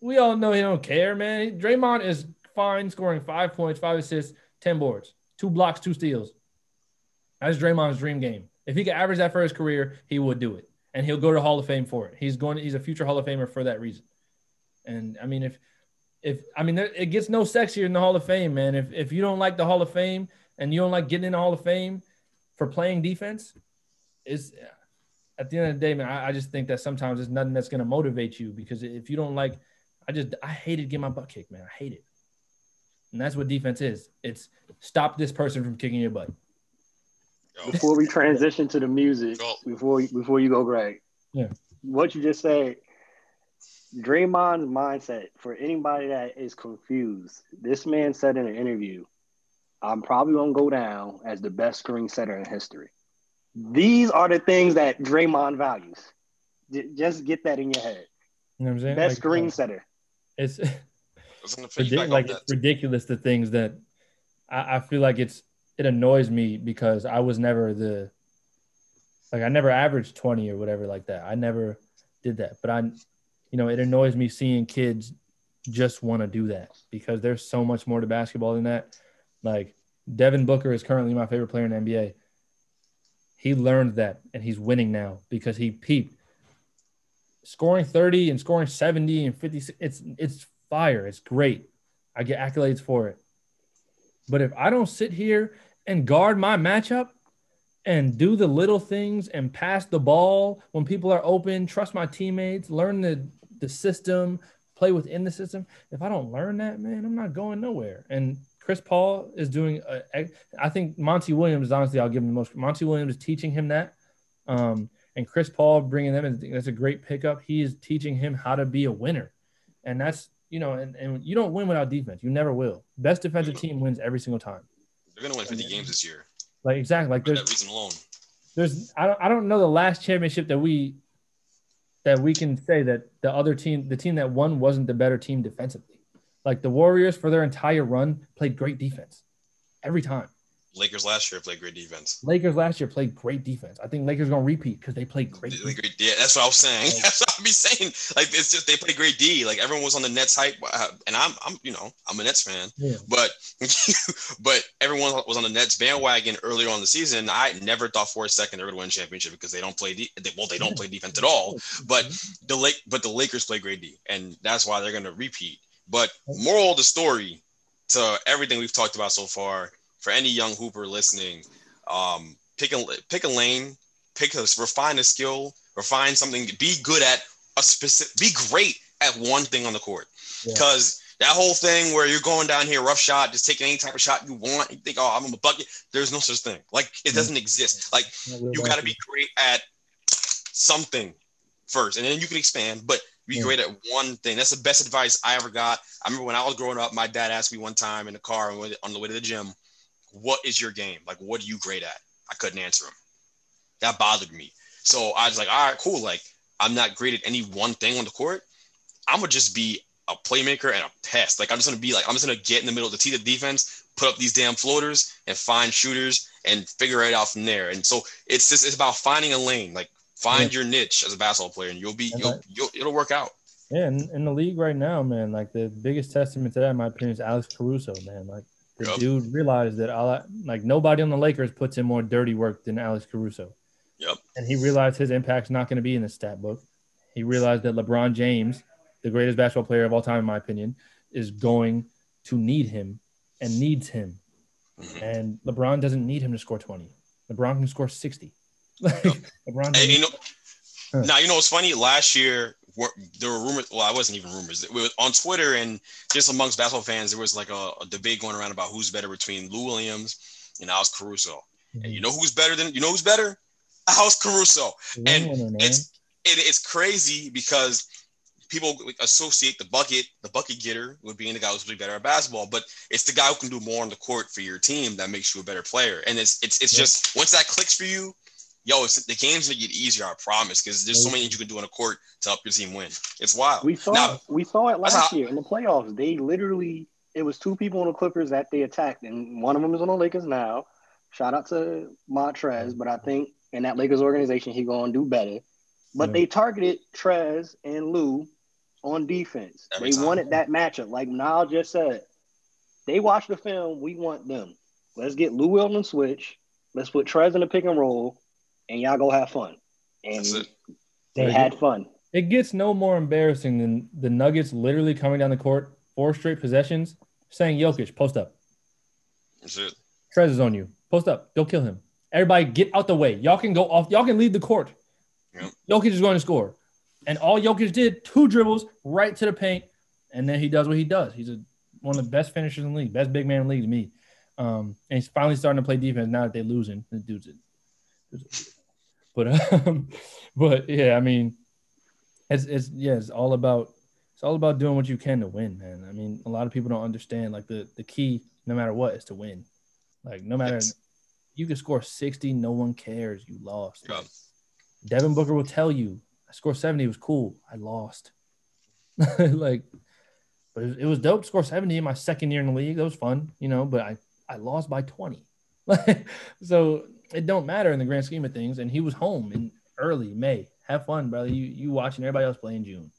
we all know he don't care, man. Draymond is fine scoring five points, five assists, ten boards two blocks, two steals. That's Draymond's dream game. If he could average that for his career, he would do it, and he'll go to Hall of Fame for it. He's going. He's a future Hall of Famer for that reason. And I mean, if if I mean, it gets no sexier in the Hall of Fame, man. If if you don't like the Hall of Fame and you don't like getting in the Hall of Fame for playing defense, is at the end of the day, man. I, I just think that sometimes it's nothing that's going to motivate you because if you don't like, I just I hated getting my butt kicked, man. I hate it. And that's what defense is. It's stop this person from kicking your butt. Before we transition to the music, before before you go, Greg. Yeah. What you just said, Draymond's mindset for anybody that is confused. This man said in an interview, "I'm probably gonna go down as the best screen setter in history." These are the things that Draymond values. Just get that in your head. You know what I'm saying? Best like, screen setter. It's Ridic- like it's ridiculous the things that I, I feel like it's it annoys me because I was never the like I never averaged 20 or whatever like that. I never did that. But I you know, it annoys me seeing kids just want to do that because there's so much more to basketball than that. Like Devin Booker is currently my favorite player in the NBA. He learned that and he's winning now because he peeped. Scoring 30 and scoring 70 and 50 it's it's fire. It's great. I get accolades for it. But if I don't sit here and guard my matchup and do the little things and pass the ball when people are open, trust my teammates, learn the, the system, play within the system, if I don't learn that, man, I'm not going nowhere. And Chris Paul is doing, a, I think Monty Williams, honestly, I'll give him the most. Monty Williams is teaching him that. Um, and Chris Paul bringing them, in, that's a great pickup. He is teaching him how to be a winner. And that's you know, and, and you don't win without defense. You never will. Best defensive mm-hmm. team wins every single time. They're gonna win 50 and, games this year. Like exactly. Like there's that reason alone. There's I don't I don't know the last championship that we that we can say that the other team, the team that won wasn't the better team defensively. Like the Warriors for their entire run played great defense every time. Lakers last year played great defense. Lakers last year played great defense. I think Lakers gonna repeat because they played great. They, great yeah, that's what I was saying. that's what I be saying. Like it's just they play great D. Like everyone was on the Nets hype, uh, and I'm I'm you know I'm a Nets fan, Yeah. but but everyone was on the Nets bandwagon earlier on the season. I never thought for a second they were going to win a championship because they don't play D. They, well, they don't play defense at all. But the Lake, but the Lakers play great D, and that's why they're going to repeat. But moral of the story to everything we've talked about so far, for any young hooper listening, um, pick a pick a lane, pick a refine a skill, refine something, be good at a specific, be great at one thing on the court, Yeah. because. That whole thing where you're going down here, rough shot, just taking any type of shot you want. You think, oh, I'm a bucket. There's no such thing. Like it doesn't exist. Like you got to be great at something first, and then you can expand. But be Yeah. great at one thing. That's the best advice I ever got. I remember when I was growing up, my dad asked me one time in the car on the way- on the way to the gym, "What is your game? Like, what are you great at?" I couldn't answer him. That bothered me. So I was like, "All right, cool. Like, I'm not great at any one thing on the court. I'm gonna just be a playmaker and a pest. Like, I'm just gonna be like, I'm just gonna get in the middle of the teeth of defense, put up these damn floaters, and find shooters and figure it out from there. And so it's just it's about finding a lane. Like, find your niche as a basketball player, and you'll be you'll, you'll it'll work out. Yeah, in, in the league right now, man, like the biggest testament to that, in my opinion, is Alex Caruso, man. Like the Yep. dude realized that all like nobody on the Lakers puts in more dirty work than Alex Caruso. Yep. And he realized his impact's not going to be in the stat book. He realized that LeBron James, the greatest basketball player of all time, in my opinion, is going to need him and needs him. Mhm. And LeBron doesn't need him to score 20. LeBron can score 60. Like LeBron And doesn't- you know, Huh. now you know what's funny. Last year, were- there were rumors. Well, I wasn't even rumors. It was on Twitter and just amongst basketball fans, there was like a, a debate going around about who's better between Lou Williams and Alex Caruso. And you mhm. know who's better than you know who's better? Alex Caruso. And man. It's it, it's crazy because people associate the bucket, the bucket getter, with being the guy who's really better at basketball. But it's the guy who can do more on the court for your team that makes you a better player. And it's it's it's Yeah. just once that clicks for you, yo, it's, the game's gonna get easier. I promise, because there's so many things you can do on the court to help your team win. It's wild. We saw Now- we saw it last how- year in the playoffs. They literally it was two people on the Clippers that they attacked, and one of them is on the Lakers now. Shout out to Montrez, but I think in that Lakers organization he gonna do better. But Yeah. they targeted Trez and Lou on defense. Every they time. wanted that matchup, like Niall just said. They watched the film. We want them. Let's get Lou Wilton switch. Let's put Trez in the pick and roll, and y'all go have fun. And they had fun. It gets no more embarrassing than the Nuggets literally coming down the court, four straight possessions, saying, Jokic, post up. That's it. Trez is on you. Post up. Go kill him. Everybody get out the way. Y'all can go off. Y'all can leave the court. Yep. Jokic is going to score. And all Jokic did, two dribbles right to the paint. And then he does what he does. He's a, one of the best finishers in the league, best big man in the league to me. Um, and he's finally starting to play defense now that they're losing. The dude's it. But um, but yeah, I mean, it's it's yeah, it's all about it's all about doing what you can to win, man. I mean, a lot of people don't understand like the the key, no matter what, is to win. Like no matter Yes. you can score 60, no one cares. You lost. Yeah. Devin Booker will tell you, I scored 70, it was cool. I lost. like, but it was, it was dope to score 70 in my second year in the league. That was fun, you know, but I, I lost by 20. so it don't matter in the grand scheme of things. And he was home in early May. Have fun, brother. You you watching everybody else play in June.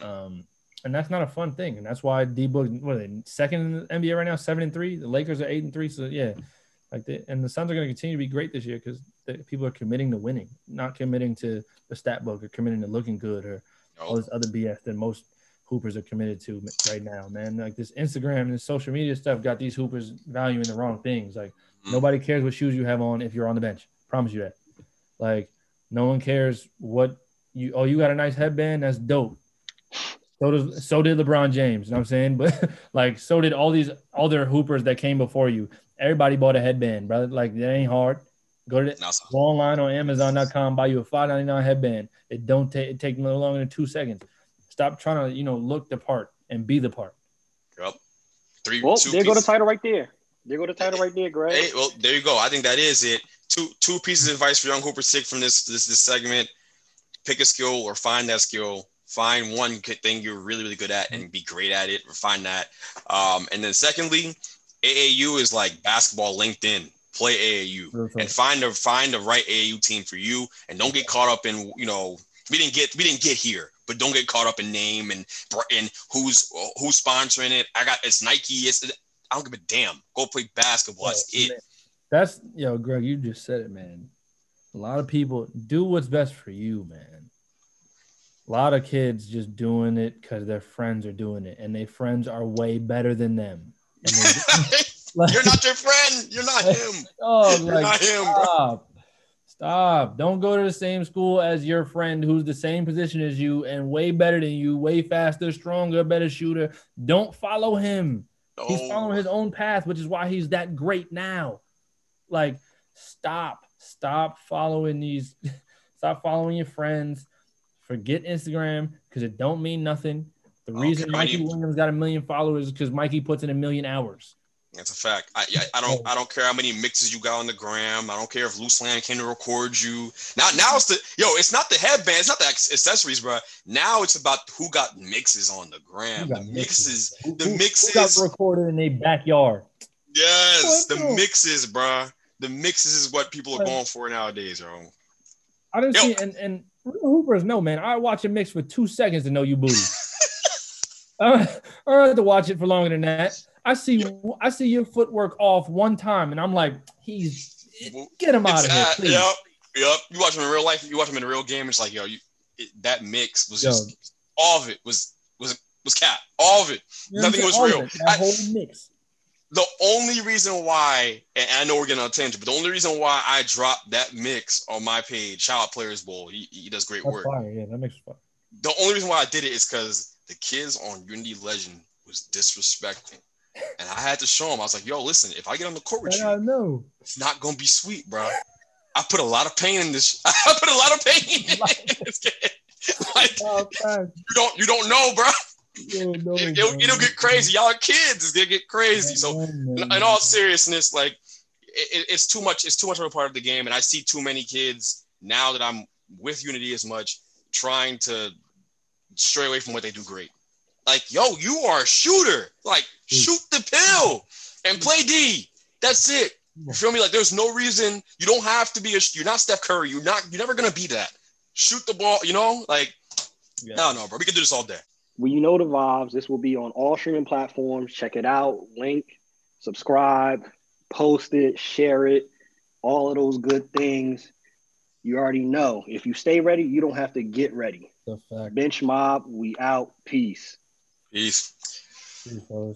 Um, and that's not a fun thing. And that's why D Book, what are they, second in the NBA right now, seven and three. The Lakers are eight and three. So yeah, like the, and the Suns are going to continue to be great this year because people are committing to winning, not committing to the stat book or committing to looking good or all this other BS that most hoopers are committed to right now, man. Like this Instagram and this social media stuff got these hoopers valuing the wrong things. Like Mhm. nobody cares what shoes you have on if you're on the bench. Promise you that. Like no one cares what you. Oh, you got a nice headband. That's dope. So does so did LeBron James. You know what I'm saying? But like so did all these other hoopers that came before you. Everybody bought a headband, brother. Like that ain't hard. Go to the, Now, go online on Amazon.com, buy you a five ninety nine headband. It don't take it take no longer than two seconds. Stop trying to you know look the part and be the part. Yep. Three. Well, two there go the title right there. There go the title right there, Greg. Hey, well, there you go. I think that is it. Two two pieces of advice for young Hooper take from this this this segment. Pick a skill or find that skill. Find one good thing you're really really good at and be great at it. Refine that. Um, and then secondly, AAU is like basketball LinkedIn. play AAU and find the find the right AAU team for you, and don't get caught up in you know we didn't get we didn't get here, but don't get caught up in name and and who's who's sponsoring it. I got it's Nike. It's I don't give a damn. Go play basketball. That's oh, it. That's yo, Greg. You just said it, man. A lot of people do what's best for you, man. A lot of kids just doing it because their friends are doing it, and their friends are way better than them. like, You're not your friend. You're not him. Oh, You're like, not him, stop. Bro. Stop. Don't go to the same school as your friend who's the same position as you and way better than you, way faster, stronger, better shooter. Don't follow him. Oh. He's following his own path, which is why he's that great now. Like, stop. Stop following these. Stop following your friends. Forget Instagram because it don't mean nothing. The oh, reason okay, Mikey Williams got a million followers is because Mikey puts in a million hours. That's a fact. I, I, I don't I don't care how many mixes you got on the gram. I don't care if Loose came to record you. Now now it's the yo. It's not the headband. It's not the accessories, bro. Now it's about who got mixes on the gram. The mixes. Who, the mixes. Who got recorded in their backyard. Yes, the mixes, bro. The mixes is what people are going for nowadays, bro. I didn't yo. see and and Hoopers, no man. I watch a mix for two seconds to know you booty. I don't have to watch it for longer than that. I see I see your footwork off one time, and I'm like, he's get him out of here, please. Yep, yep. You watch him in real life. You watch him in a real game. It's like, yo, you, it, that mix was yo. just all of it was was was cap. All of it. You Nothing was real. It, that I, whole mix. The only reason why, and I know we're getting on tangent, but the only reason why I dropped that mix on my page, shout out Players Bowl. He, he does great That's work. Fire. Yeah, that makes fun. The only reason why I did it is because the kids on Unity Legend was disrespecting. And I had to show him. I was like, "Yo, listen. If I get on the court with you, know. it's not gonna be sweet, bro. I put a lot of pain in this. I put a lot of pain in this. Like, oh, you don't, you don't know, bro. it, will it'll get crazy. Y'all are kids. It's gonna get crazy. So, in, in all seriousness, like, it, it's too much. It's too much of a part of the game, and I see too many kids now that I'm with Unity as much trying to stray away from what they do great. Like, yo, you are a shooter. Like, mm. shoot the pill and play D. That's it. You feel me? Like, there's no reason you don't have to be a. You're not Steph Curry. You're not. You're never gonna be that. Shoot the ball. You know, like, yeah. no, no, bro. We can do this all day. Well, you know the vibes. This will be on all streaming platforms. Check it out. Link, subscribe, post it, share it. All of those good things. You already know. If you stay ready, you don't have to get ready. Bench mob, we out. Peace. Peace, fellas.